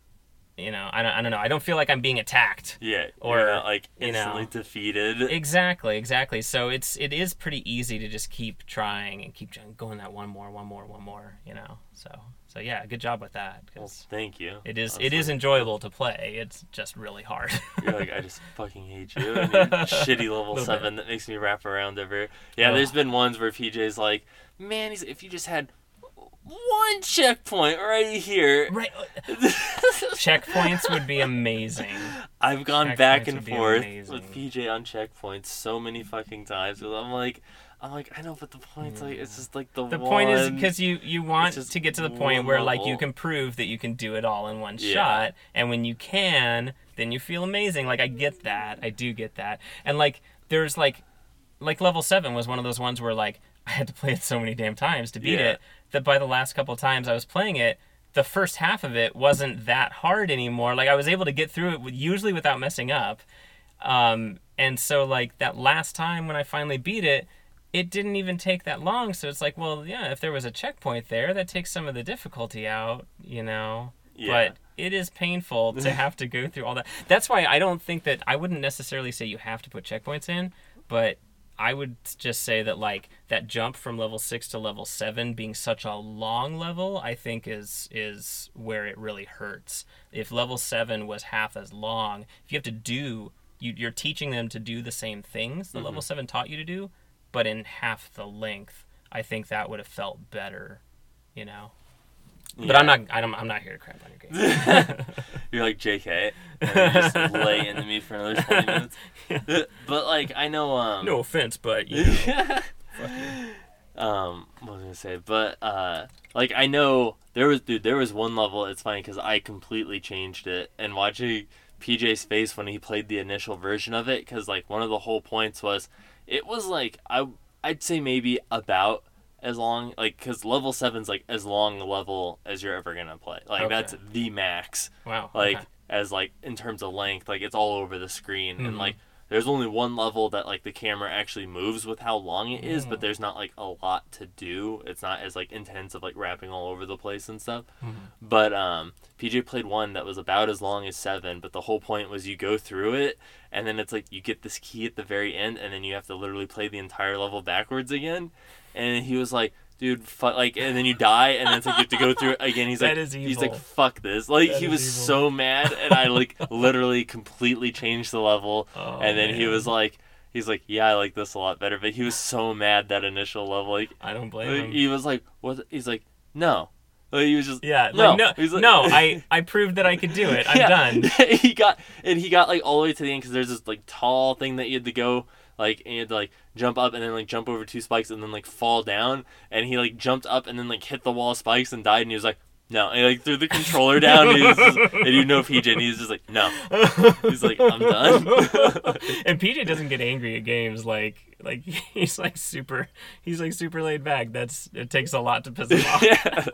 you know I don't, I don't know i don't feel like i'm being attacked Yeah. Or, like you know, instantly defeated. exactly exactly so it's it is pretty easy to just keep trying and keep going that one more one more one more you know so so yeah good job with that Well, thank you. it is it honestly. is enjoyable to play it's just really hard You're like, I just fucking hate you. And your shitty level seven that makes me wrap around every Yeah, Ugh. there's been ones where PJ's like, man, he's, if you just had one checkpoint right here. right uh, checkpoints would be amazing I've gone back and forth with PJ on checkpoints so many fucking times. I'm like, I'm like, I know, but the point's like, it's just like the, the point is because you you want to get to the point point where like you can prove that you can do it all in one Yeah. shot and when you can then you feel amazing like i get that i do get that and like there's like like level 7 was one of those ones where like i had to play it so many damn times to beat Yeah. it that by the last couple times i was playing it the first half of it wasn't that hard anymore like i was able to get through it usually without messing up um, and so like that last time when I finally beat it, it didn't even take that long. So it's like, well, yeah, if there was a checkpoint there, that takes some of the difficulty out, you know. Yeah. But it is painful to have to go through all that. That's why I don't think that I wouldn't necessarily say you have to put checkpoints in, but I would just say that like that jump from level six to level seven being such a long level, I think is is where it really hurts. If level seven was half as long, if you have to do you, you're teaching them to do the same things the level mm-hmm. seven taught you to do, but in half the length, I think that would have felt better, you know. But I'm not. I don't, I'm not here to cramp on your game. You're like JK, and you just lay into me for another 20 minutes. but like I know, um, no offense, but you know, um, what was I gonna say? But uh, like I know there was, dude, there was one level. It's funny because I completely changed it, and watching PJ's face when he played the initial version of it, because like one of the whole points was, it was like I, I'd say maybe about as long, like because level seven's like as long a level as you're ever gonna play. Like Okay. that's the max. wow. like okay. as like in terms of length like it's all over the screen Mhm. and like there's only one level that like the camera actually moves with how long it is Mm. but there's not like a lot to do it's not as like intense of like wrapping all over the place and stuff Mhm. but um pj played one that was about as long as seven but the whole point was you go through it and then it's like you get this key at the very end and then you have to literally play the entire level backwards again and he was like dude fu-, like and then you die and then it's like you have to go through it again he's That like he's like fuck this like That he was so mad and i like literally completely changed the level Oh, and then he was like he's like yeah i like this a lot better but he was so mad that initial level like, I don't blame like, him. he was like what he's like no like, he was just yeah. no Like, no. Like- no. I I proved that I could do it. I'm Yeah. done. he got and he got like all the way to the end because there's this like tall thing that you had to go like and you had to like jump up and then like jump over two spikes and then like fall down. And he like jumped up and then like hit the wall of spikes and died. And he was like no. And he like threw the controller down and, he was just, and you know PJ and he's just like no. He's like I'm done. And PJ doesn't get angry at games like like he's like super he's like super laid back. That's it takes a lot to piss him off. yeah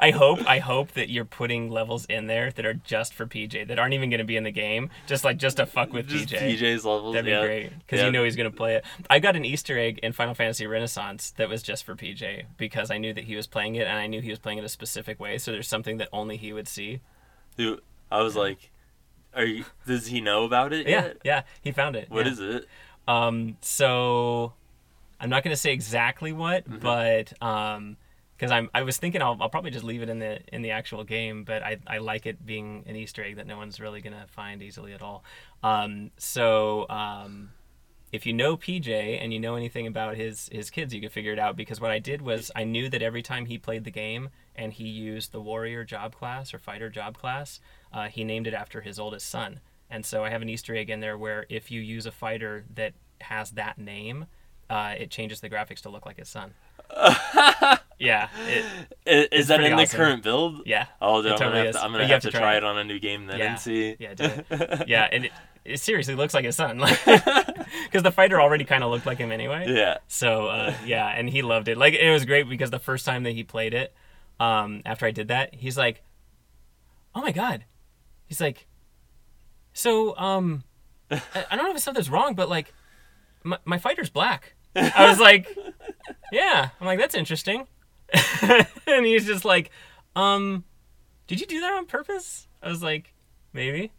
I hope I hope that you're putting levels in there that are just for PJ that aren't even going to be in the game, just like just to fuck with just PJ. PJ's levels That'd be yeah. great because Yeah. you know he's gonna play it. I got an Easter egg in Final Fantasy Renaissance that was just for PJ because I knew that he was playing it and I knew he was playing it a specific way. So there's something that only he would see. Dude, I was like are you does he know about it Yeah, yet? yeah, he found it. What yeah. is it Um, so I'm not gonna say exactly what, Mm-hmm. but um, because I'm I was thinking I'll, I'll probably just leave it in the in the actual game, but I I like it being an Easter egg that no one's really gonna find easily at all. Um, so um. If you know PJ and you know anything about his his kids, you can figure it out. Because what I did was I knew that every time he played the game and he used the warrior job class or fighter job class, uh, he named it after his oldest son. And so I have an Easter egg in there where if you use a fighter that has that name, uh, it changes the graphics to look like his son. yeah, it, I- Is, that in the current build yeah, Oh, dude, I'm totally gonna have to, I'm gonna you have to try it on a new game then Yeah. and see. yeah, do it. yeah, and it, it seriously looks like his son, because the fighter already kind of looked like him anyway. yeah. So uh, yeah, and he loved it. Like it was great because the first time that he played it, um, after I did that, he's like, "Oh my god," he's like, "So um, I, I don't know if something's wrong, but like, my, my fighter's black." I was like, "Yeah," I'm like, "That's interesting," and he's just like, "Um, did you do that on purpose?" I was like, "Maybe,"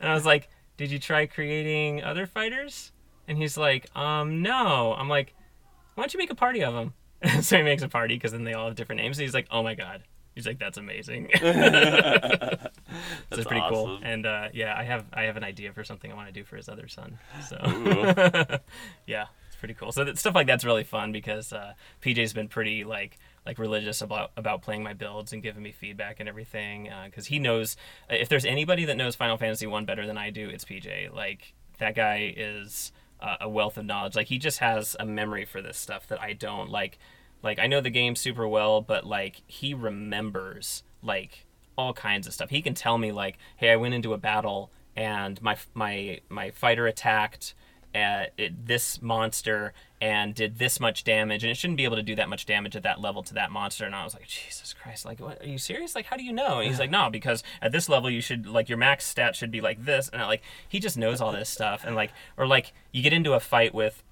and I was like, "Did you try creating other fighters?" And he's like, um, no. I'm like, why don't you make a party of them? so he makes a party because then they all have different names. And he's like, oh my god. He's like, that's amazing. That's it's pretty cool. And uh, yeah, I have I have an idea for something I want to do for his other son. So yeah, pretty cool. So that, stuff like that's really fun because uh, PJ's been pretty like like religious about about playing my builds and giving me feedback and everything because he knows if there's anybody that knows Final Fantasy one better than I do, it's PJ. Like that guy is uh, a wealth of knowledge. Like he just has a memory for this stuff that I don't. Like like I know the game super well, but like he remembers like all kinds of stuff. He can tell me like, hey, I went into a battle and my my my fighter attacked at it, this monster and did this much damage, and it shouldn't be able to do that much damage at that level to that monster. And I was like, Jesus Christ, like, what, are you serious? Like, how do you know? And he's like, no, because at this level you should like your max stat should be like this, and I, like he just knows all this stuff, and like or like you get into a fight with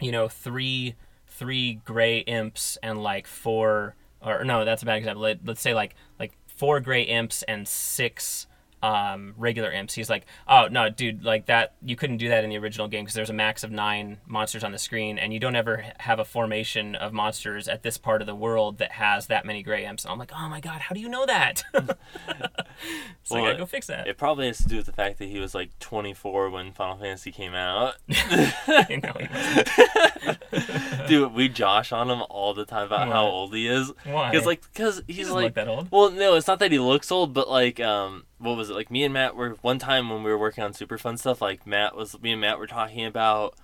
you know, three three gray imps and like four or no, that's a bad example. Let, let's say like like four gray imps and six um, regular imps. He's like, oh no, dude, like that. You couldn't do that in the original game because there's a max of nine monsters on the screen, and you don't ever have a formation of monsters at this part of the world that has that many gray imps. And I'm like, oh my god, how do you know that? so I gotta go fix that. It probably has to do with the fact that he was like 24 when Final Fantasy came out. Know, Dude, we josh on him all the time about how old he is. Why? Because like, because he's doesn't like, that old. well, no, it's not that he looks old, but like, um, what was it? Like me and Matt were one time when we were working on super fun stuff. Like Matt was, me and Matt were talking about.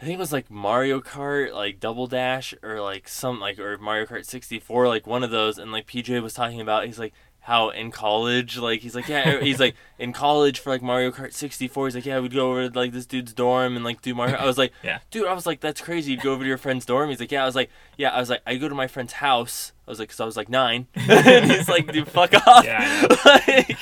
I think it was like Mario Kart, like Double Dash, or like some like or Mario Kart 64, like one of those. And like PJ was talking about, he's like how in college, like he's like yeah, er, he's like in college for like Mario Kart 64. He's like yeah, we'd go over to like this dude's dorm and like do Mario. I was like Yeah. dude, I was like that's crazy. You'd go over to your friend's dorm. He's like yeah. I was like yeah. I was like I go to my friend's house. I was like because I was like nine. and he's like dude, fuck off. Yeah, Like-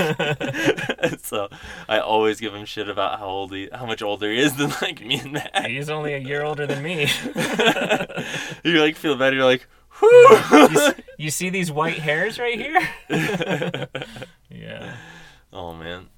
so I always give him shit about how old he, how much older he is than like me and Matt. He's only a year older than me. you like feel better. You're like, you, you see these white hairs right here? yeah. oh man.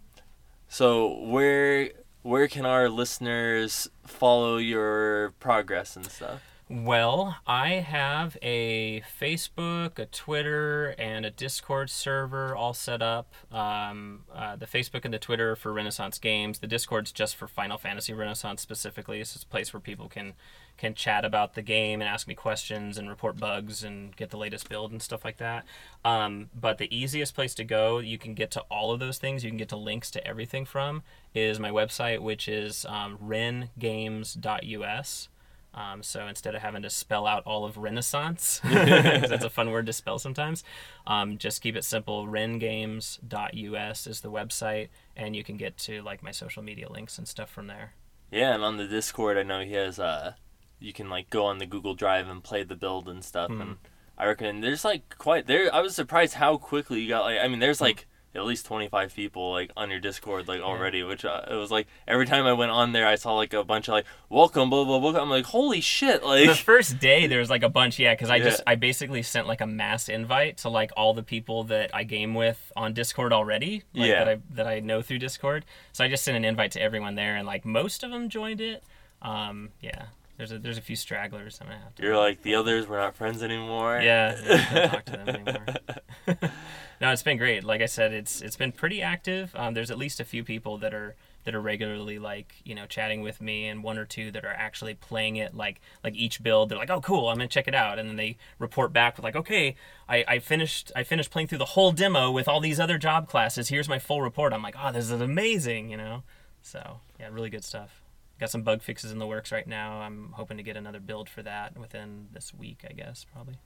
So where where can our listeners follow your progress and stuff? Well, I have a Facebook, a Twitter, and a Discord server all set up. Um, uh, the Facebook and the Twitter for Renaissance Games. The Discord's just for Final Fantasy Renaissance specifically. It's a place where people can can chat about the game and ask me questions and report bugs and get the latest build and stuff like that. Um, but the easiest place to go, you can get to all of those things. You can get to links to everything from is my website, which is um, rengames.us. Um, so instead of having to spell out all of Renaissance, that's a fun word to spell sometimes, um, just keep it simple. Rengames.us is the website, and you can get to like my social media links and stuff from there. Yeah, and on the Discord, I know he has uh, you can like go on the Google Drive and play the build and stuff. Hmm. And I reckon there's like quite there. I was surprised how quickly you got like. I mean, Hmm. there's like at least 25 people like on your Discord like already, which uh, it was like every time I went on there, I saw like a bunch of like welcome blah blah blah. I'm like holy shit like the first day there was like a bunch yeah because i just i basically sent like a mass invite to like all the people that i game with on discord already like, Yeah. that i that i know through discord so i just sent an invite to everyone there and like most of them joined it um yeah there's a there's a few stragglers i'm gonna have to You're like the others. We're not friends anymore. yeah, yeah I don't talk to them anymore. No it's been great. Like i said it's it's been pretty active. Um, there's at least a few people that are that are regularly like you know chatting with me and one or two that are actually playing it like like each build. They're like oh cool i'm gonna check it out. And then they report back with like okay i, I finished i finished playing through the whole demo with all these other job classes. Here's my full report. I'm like oh this is amazing you know? So yeah really good stuff got some bug fixes in the works right now i'm hoping to get another build for that within this week i guess probably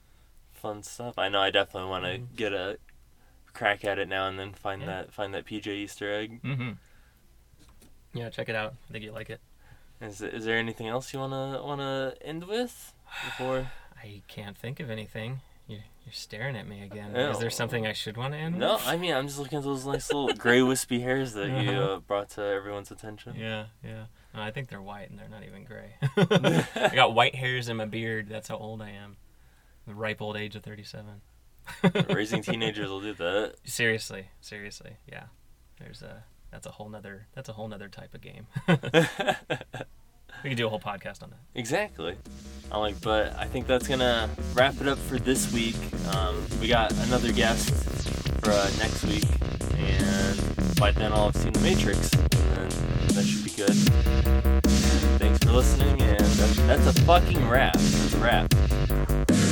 Fun stuff. I know. I definitely want to Mhm. get a crack at it now and then find Yeah. that find that PJ Easter egg. Mm-hmm. Yeah, check it out. I think you'll like it. Is, is there anything else you wanna wanna end with before? I can't think of anything. You're, you're staring at me again. Is there something I should want to end No, with? I mean I'm just looking at those nice little gray wispy hairs that you Uh-huh. uh, brought to everyone's attention. Yeah, yeah. No, I think they're white and they're not even gray. I got white hairs in my beard. That's how old I am. The ripe old age of 37. Raising teenagers will do that. Seriously, seriously. Yeah. There's a that's a whole nother that's a whole nother type of game. we could do a whole podcast on that. exactly. I'm like, but I think that's gonna wrap it up for this week. Um, we got another guest for uh, next week, and by then I'll have seen The Matrix, and that should be good. Thanks for listening, and that's, that's a fucking wrap. That's a wrap.